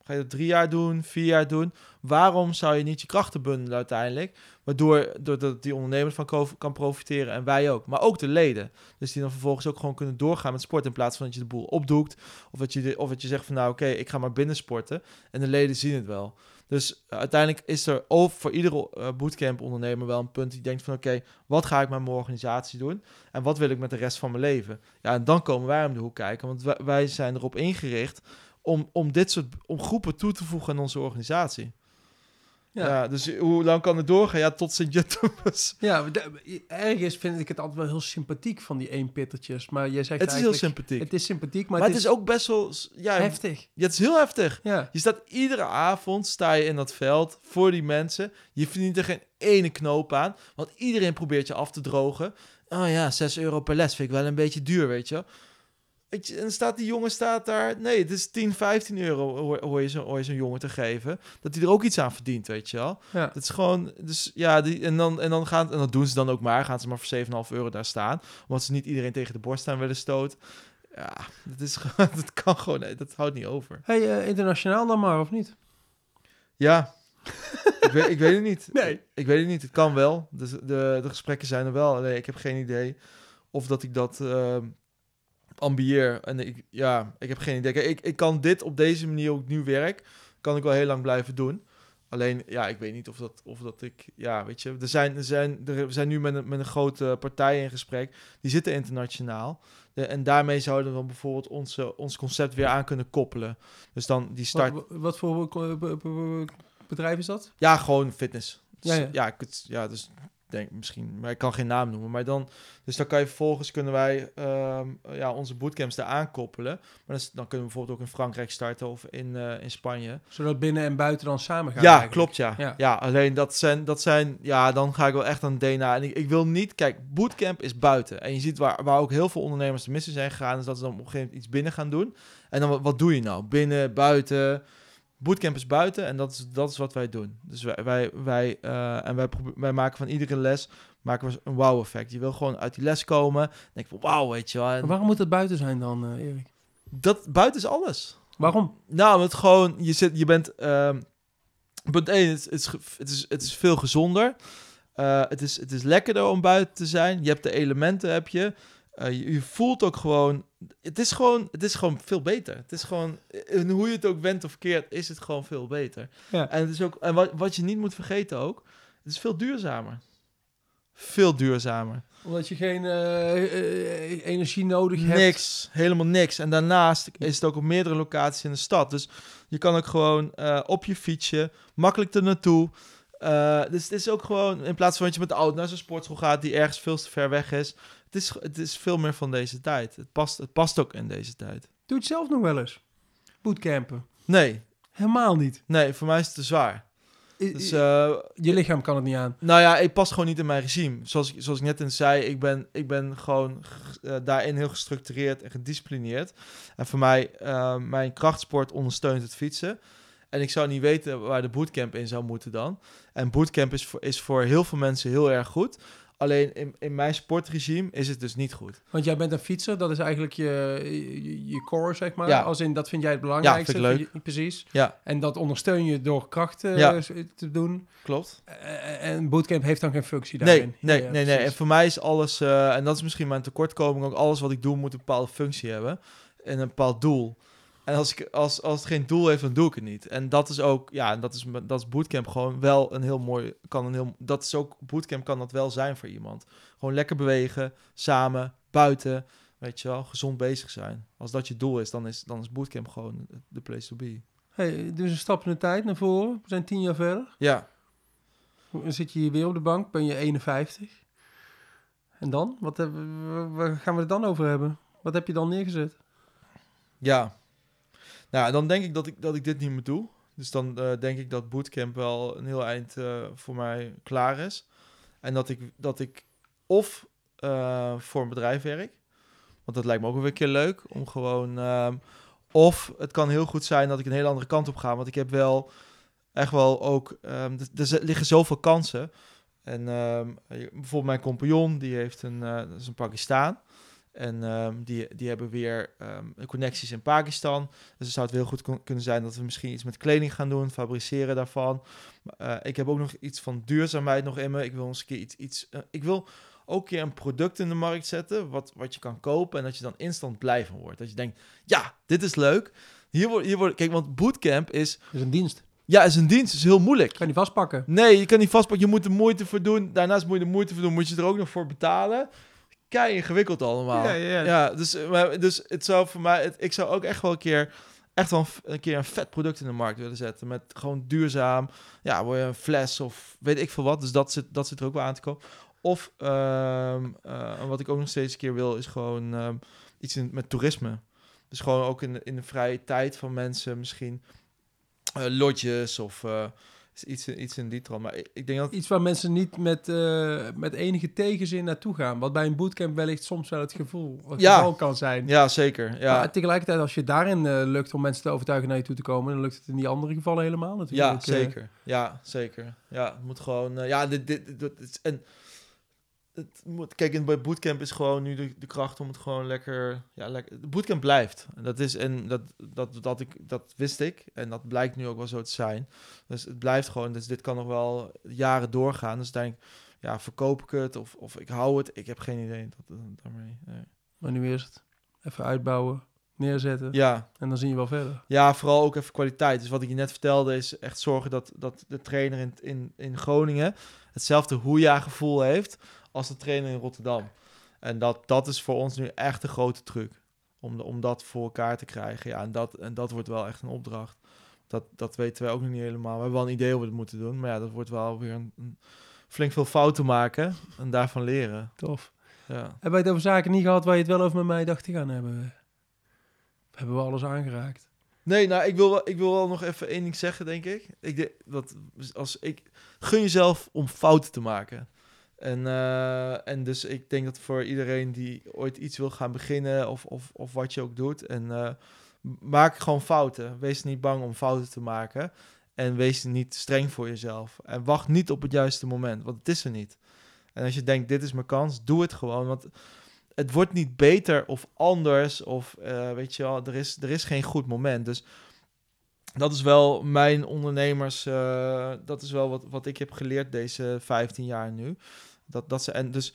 Ga je dat drie jaar doen, vier jaar doen? Waarom zou je niet je krachten bundelen uiteindelijk? Waardoor doordat die ondernemer van kan profiteren en wij ook. Maar ook de leden. Dus die dan vervolgens ook gewoon kunnen doorgaan met sport. In plaats van dat je de boel opdoekt. Of dat je, of dat je zegt van nou oké, ik ga maar binnen sporten. En de leden zien het wel. Dus uiteindelijk is er over voor iedere eh, bootcamp ondernemer wel een punt die denkt van oké, wat ga ik met mijn organisatie doen? En wat wil ik met de rest van mijn leven? Ja, en dan komen wij om de hoek kijken. Want wij zijn erop ingericht om, om dit soort om groepen toe te voegen aan onze organisatie. Ja. Ja. dus hoe lang kan het doorgaan? Ja, tot Sint-Juttemus. <laughs> Ja, maar de- ergens vind ik het altijd wel heel sympathiek van die eenpittertjes. Maar jij zegt Het is heel sympathiek. Het is sympathiek, maar, maar, het is ook best wel... Ja, heftig. ja, het is heel heftig. Ja. Je staat iedere avond sta je in dat veld voor die mensen. Je verdient er geen ene knoop aan. Want iedereen probeert je af te drogen. Oh ja, 6 euro per les vind ik wel een beetje duur, weet je. Weet je, en staat die jongen staat daar... Nee, het is 10, 15 euro hoor, je zo'n zo'n jongen te geven. Dat hij er ook iets aan verdient, weet je wel. Ja. Dat is gewoon... Dus ja, die, en, dan, en, dan gaan, en dat doen ze dan ook maar. Gaan ze maar voor 7,5 euro daar staan. Omdat ze niet iedereen tegen de borst aan willen stoten. Ja, dat, is <laughs> gewoon, dat kan gewoon... nee, Dat houdt niet over. Hey, eh, internationaal dan maar, of niet? Ja, <laughs> ik, weet, ik weet het niet. Nee. Ik weet het niet. Het kan wel. Dus de, de gesprekken zijn er wel. Alleen ik heb geen idee of dat ik dat ehm, ambieer. En ik, ja, ik heb geen idee. Kijk, ik, ik kan dit op deze manier ook nu werk. Kan ik wel heel lang blijven doen. Alleen, ja, ik weet niet of dat, of dat ik... Ja, weet je, er zijn, er zijn, er, we zijn nu met een, met een grote partij in gesprek. Die zitten internationaal. De, en daarmee zouden we dan bijvoorbeeld onze, ons concept weer aan kunnen koppelen. Dus dan die start... Wat, wat voor be- be- be- bedrijf is dat? Ja, gewoon fitness. Ja, Dus, ja. ja, ik het, ja, dus denk misschien, maar ik kan geen naam noemen. Maar dan, dus dan kan je vervolgens kunnen wij ehm, ja, onze bootcamps daar aankoppelen. Maar dan, dan kunnen we bijvoorbeeld ook in Frankrijk starten of in, eh, in Spanje. Zodat binnen en buiten dan samen gaan. Ja, eigenlijk. klopt, ja. Ja. ja. alleen dat zijn, dat zijn, ja, dan ga ik wel echt aan DNA. En ik, ik wil niet, kijk, bootcamp is buiten. En je ziet waar, waar ook heel veel ondernemers de missen zijn gegaan, is dat ze dan op een gegeven moment iets binnen gaan doen. En dan, wat, wat doe je nou? Binnen, buiten. Bootcamp is buiten en dat is, dat is wat wij doen. Dus wij, wij, wij, eh, en wij, wij maken van iedere les maken we een wow-effect. Je wil gewoon uit die les komen. Denk van wauw, weet je wel. En waarom moet het buiten zijn dan, eh, Erik? dat, buiten is alles. Waarom? Nou, het gewoon, je, zit, je bent. ehm punt 1, het, het, is, het, is, het is veel gezonder. Eh, het, is, het is lekkerder om buiten te zijn. Je hebt de elementen, heb je. Eh, je, je voelt ook gewoon. Het is gewoon, het is gewoon veel beter. Het is gewoon. En hoe je het ook went of keert, is het gewoon veel beter. Ja. En, het is ook, en wat, wat je niet moet vergeten ook, het is veel duurzamer. Veel duurzamer. Omdat je geen eh, eh, energie nodig hebt. Niks, helemaal niks. En daarnaast is het ook op meerdere locaties in de stad. Dus je kan ook gewoon eh, op je fietsje, makkelijk er naartoe. Eh, dus het is ook gewoon, in plaats van dat je met de auto naar zo'n sportschool gaat die ergens veel te ver weg is. Het is, het is veel meer van deze tijd. Het past, het past ook in deze tijd. Doe je het zelf nog wel eens? Bootcampen? Nee, Helemaal niet. nee, voor mij is het te zwaar. I- Dus, eh, je lichaam kan het niet aan. Nou ja, ik pas gewoon niet in mijn regime. Zoals, ik- zoals ik net in zei, ik ben, ik ben gewoon eh, daarin heel gestructureerd en gedisciplineerd. En voor mij, eh, mijn krachtsport ondersteunt het fietsen. En ik zou niet weten waar de bootcamp in zou moeten dan. En bootcamp is voor, is voor heel veel mensen heel erg goed. Alleen in, in mijn sportregime is het dus niet goed. Want jij bent een fietser, dat is eigenlijk je, je, je core, zeg maar. Ja. Als in, dat vind jij het belangrijkste. vind ik leuk. Precies. Ja, En dat ondersteun je door krachten Ja. eh, te doen. klopt. Eh, en bootcamp heeft dan geen functie Nee, daarin. nee, Ja, nee, nee. En voor mij is alles, eh, en dat is misschien mijn tekortkoming, ook alles wat ik doe moet een bepaalde functie hebben en een bepaald doel. En als, ik, als, als het geen doel heeft, dan doe ik het niet. En dat is ook, ja, en dat is, dat is bootcamp gewoon wel een heel mooi, kan een heel, dat is ook, bootcamp kan dat wel zijn voor iemand. Gewoon lekker bewegen, samen, buiten, weet je wel, gezond bezig zijn. Als dat je doel is, dan is, dan is bootcamp gewoon de place to be. Hey, dus een stap in de tijd naar voren. We zijn tien jaar verder. Ja, Dan zit je hier weer op de bank, ben je 51. En dan? Wat hebben we- waar gaan we het dan over hebben? Wat heb je dan neergezet? Ja. Nou, dan denk ik dat ik, dat ik dit niet meer doe. Dus dan eh, denk ik dat bootcamp wel een heel eind eh, voor mij klaar is. En dat ik, dat ik of eh, voor een bedrijf werk. Want dat lijkt me ook weer een keer leuk. Om gewoon... ehm, of het kan heel goed zijn dat ik een hele andere kant op ga. Want ik heb wel echt wel ook... ehm, er- liggen zoveel kansen. En ehm, bijvoorbeeld mijn compagnon, die heeft een, dat is een Pakistan. En ehm, die, die hebben weer ehm, connecties in Pakistan. Dus het zou het heel goed kun- kunnen zijn dat we misschien iets met kleding gaan doen, fabriceren daarvan. Eh, ik heb ook nog iets van duurzaamheid nog in me. Ik wil eens een keer iets. iets eh, ik wil ook een keer een product in de markt zetten. Wat, wat je kan kopen. En dat je dan instant blij van wordt. Dat je denkt: ja, dit is leuk. Hier wordt, hier wordt, kijk, want bootcamp is. Is een dienst. Ja, is een dienst. is heel moeilijk. Kan je niet vastpakken. Nee, je kan niet vastpakken. Je moet er moeite voor doen. Daarnaast moet je er moeite voor doen. Moet je er ook nog voor betalen. Kei ingewikkeld allemaal. Ja, ja, dus, eh, maar, dus het zou voor mij... Het, ik zou ook echt wel een keer... Echt wel een, keer een vet product in de markt willen zetten. Met gewoon duurzaam... Ja, word je een fles of weet ik veel wat. Dus dat zit, dat zit er ook wel aan te komen. Of ehm, eh, wat ik ook nog steeds een keer wil... Is gewoon ehm, iets in, met toerisme. Dus gewoon ook in de, in de vrije tijd van mensen misschien... eh, lodges of... iets, iets in die trant. Maar ik, ik denk dat... Iets waar mensen niet met, eh, met enige tegenzin naartoe gaan. Wat bij een bootcamp wellicht soms wel het gevoel, het Ja. geval kan zijn. Ja, zeker. Ja, Maar tegelijkertijd, als je daarin eh, lukt om mensen te overtuigen naar je toe te komen, dan lukt het in die andere gevallen helemaal natuurlijk. ja Eh, zeker. Ja, zeker. Ja, het moet gewoon... ja, dit, dit, dit, dit is- en het moet, kijk, in bij bootcamp is gewoon nu de, de kracht om het gewoon lekker... Ja, lekker de bootcamp blijft. En dat is... En dat, dat, dat, ik, dat wist ik. En dat blijkt nu ook wel zo te zijn. Dus het blijft gewoon... Dus dit kan nog wel jaren doorgaan. Dus denk. Ja, verkoop ik het of, of ik hou het. Ik heb geen idee. Dat, daarmee, nee. Maar nu eerst even uitbouwen, neerzetten Ja, en dan zie je wel verder. Ja, vooral ook even kwaliteit. Dus wat ik je net vertelde is echt zorgen dat, dat de trainer in, in, in Groningen hetzelfde Hoeja-gevoel heeft als de trainer in Rotterdam. En dat, dat is voor ons nu echt een grote truc. Om, de- om dat voor elkaar te krijgen. Ja, en dat, en dat wordt wel echt een opdracht. Dat, dat weten wij ook nog niet helemaal. We hebben wel een idee hoe we het moeten doen. Maar ja, dat wordt wel weer een, een flink veel fouten maken en daarvan leren. Tof. Ja. Hebben wij het over zaken niet gehad waar je het wel over met mij dacht te gaan hebben? Hebben we alles aangeraakt? Nee, nou, ik wil, wel, ik wil wel nog even één ding zeggen, denk ik. Ik denk dat als ik gun jezelf om fouten te maken. En, eh, en dus ik denk dat voor iedereen die ooit iets wil gaan beginnen, of, of, of wat je ook doet, en eh, maak gewoon fouten. Wees niet bang om fouten te maken. En wees niet streng voor jezelf. En wacht niet op het juiste moment, want het is er niet. En als je denkt, dit is mijn kans, doe het gewoon. Want het wordt niet beter of anders. Of eh, weet je wel, er is, er is geen goed moment. Dus dat is wel mijn ondernemers. dat is wel wat, wat ik heb geleerd deze 15 jaar nu. Dat, dat ze, en dus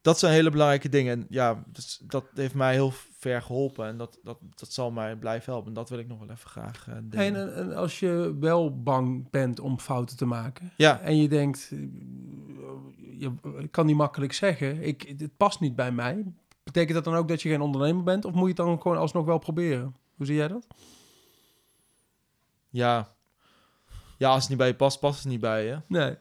dat zijn hele belangrijke dingen. En ja, dus dat heeft mij heel ver geholpen. En dat, dat, dat zal mij blijven helpen. En dat wil ik nog wel even graag uh, Hey, en, en als je wel bang bent om fouten te maken. Ja. En je denkt, eh, je ik kan niet makkelijk zeggen, ik, het past niet bij mij. Betekent dat dan ook dat je geen ondernemer bent? Of moet je het dan gewoon alsnog wel proberen? Hoe zie jij dat? Ja. Ja, als het niet bij je past, past het niet bij je. Nee.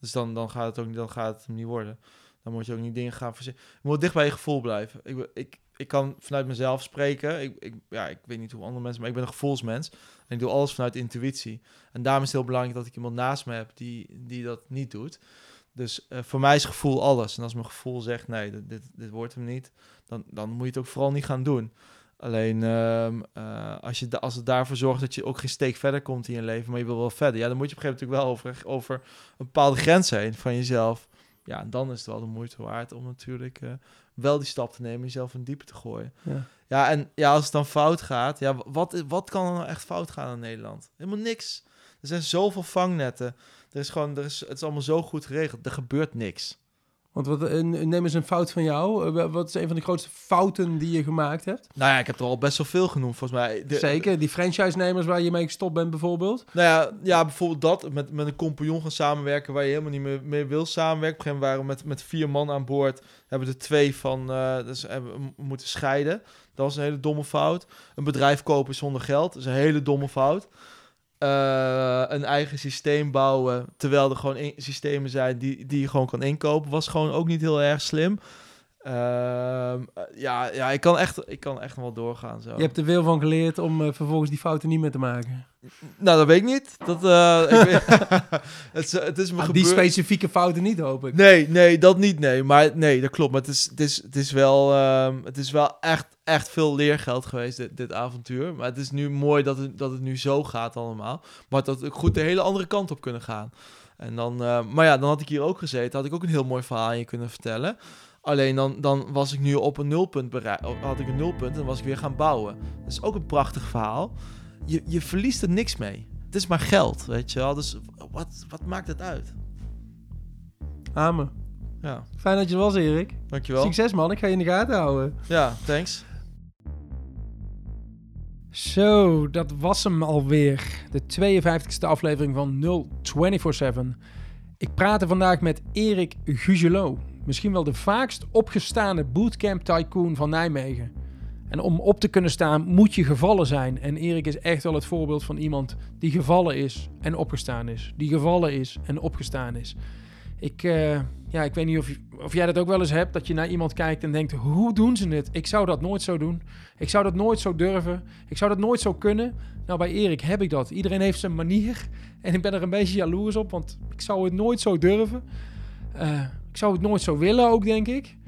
Dus dan, dan gaat het ook dan gaat het hem niet worden. Dan moet je ook niet dingen gaan verzinnen. Je moet dicht bij je gevoel blijven. Ik, ik, ik kan vanuit mezelf spreken. Ik, ik, ja, ik weet niet hoe andere mensen, maar ik ben een gevoelsmens. En ik doe alles vanuit intuïtie. En daarom is het heel belangrijk dat ik iemand naast me heb die, die dat niet doet. Dus uh, voor mij is gevoel alles. En als mijn gevoel zegt, nee, dit, dit, dit wordt hem niet, dan, dan moet je het ook vooral niet gaan doen. Alleen um, uh, als, je, als het daarvoor zorgt dat je ook geen steek verder komt in je leven, maar je wil wel verder, ja, dan moet je op een gegeven moment natuurlijk wel over, over een bepaalde grens heen van jezelf. Ja, dan is het wel de moeite waard om natuurlijk uh, wel die stap te nemen, jezelf in diepe te gooien. Ja. ja, en ja, als het dan fout gaat, ja, wat, wat kan er nou echt fout gaan in Nederland? Helemaal niks. Er zijn zoveel vangnetten. Er is gewoon, er is, het is allemaal zo goed geregeld. Er gebeurt niks. Want wat, neem eens een fout van jou. Wat is een van de grootste fouten die je gemaakt hebt? Nou ja, ik heb er al best wel veel genoemd, volgens mij. De, Zeker, die franchise-nemers waar je mee gestopt bent bijvoorbeeld. Nou ja, ja bijvoorbeeld dat, met, met een compagnon gaan samenwerken waar je helemaal niet meer mee wil samenwerken. Op een gegeven moment waren we met, met vier man aan boord, hebben er twee van, uh, dus hebben we moeten scheiden. Dat was een hele domme fout. Een bedrijf kopen zonder geld, dat is een hele domme fout. Uh, een eigen systeem bouwen, terwijl er gewoon systemen zijn die, die je gewoon kan inkopen, was gewoon ook niet heel erg slim. Uh, ja, ja ik, kan echt, ik kan echt nog wel doorgaan. Zo. Je hebt er veel van geleerd om uh, vervolgens die fouten niet meer te maken. Nou, dat weet ik niet. Dat, ik weet, <laughs> het, is, het is me ah. Die specifieke fouten niet, hoop ik. Nee, nee, dat niet, nee. Maar nee, dat klopt. Maar het is, het is, het is, wel, um, het is wel echt, echt veel leergeld geweest, dit, dit avontuur. Maar het is nu mooi dat het, dat het nu zo gaat allemaal. Maar dat het goed de hele andere kant op kunnen gaan. En dan, uh, maar ja, dan had ik hier ook gezeten. Had ik ook een heel mooi verhaal aan je kunnen vertellen. Alleen dan, dan was ik nu op een nulpunt bereikt. Had ik een nulpunt en was ik weer gaan bouwen. Dat is ook een prachtig verhaal. Je, je verliest er niks mee. Het is maar geld, weet je wel. Dus wat, wat maakt het uit? Amen. Ja. Fijn dat je er was, Erik. Dankjewel. Succes, man. Ik ga je in de gaten houden. Ja, thanks. Zo, dat was hem alweer. De 52e aflevering van 0247. Ik praatte vandaag met Erik Gugelot. Misschien wel de vaakst opgestaande bootcamp tycoon van Nijmegen. En om op te kunnen staan moet je gevallen zijn. En Erik is echt wel het voorbeeld van iemand die gevallen is en opgestaan is. Die gevallen is en opgestaan is. Ik, uh, ja, ik weet niet of, of jij dat ook wel eens hebt, dat je naar iemand kijkt en denkt, hoe doen ze het? Ik zou dat nooit zo doen. Ik zou dat nooit zo durven. Ik zou dat nooit zo kunnen. Nou, bij Erik heb ik dat. Iedereen heeft zijn manier. <laughs> En ik ben er een beetje jaloers op, want ik zou het nooit zo durven. Uh, ik zou het nooit zo willen ook, denk ik.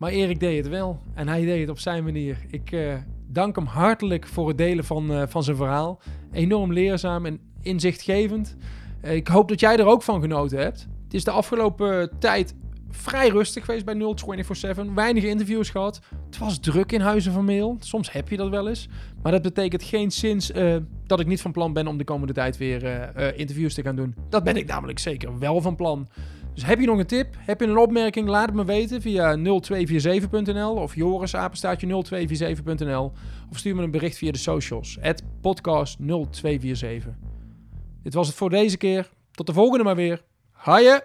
Maar Erik deed het wel. En hij deed het op zijn manier. Ik uh, dank hem hartelijk voor het delen van, uh, van zijn verhaal. Enorm leerzaam en inzichtgevend. Uh, ik hoop dat jij er ook van genoten hebt. Het is de afgelopen tijd vrij rustig geweest bij 0247. Weinig interviews gehad. Het was druk in Huizen van Mail. Soms heb je dat wel eens. Maar dat betekent geen uh, dat ik niet van plan ben om de komende tijd weer interviews te gaan doen. Dat ben ik namelijk zeker wel van plan. Dus heb je nog een tip? Heb je een opmerking? Laat het me weten via 0247.nl of jorisapenstaatje 0247.nl of stuur me een bericht via de socials. Podcast 0247. Dit was het voor deze keer. Tot de volgende maar weer. Haaien!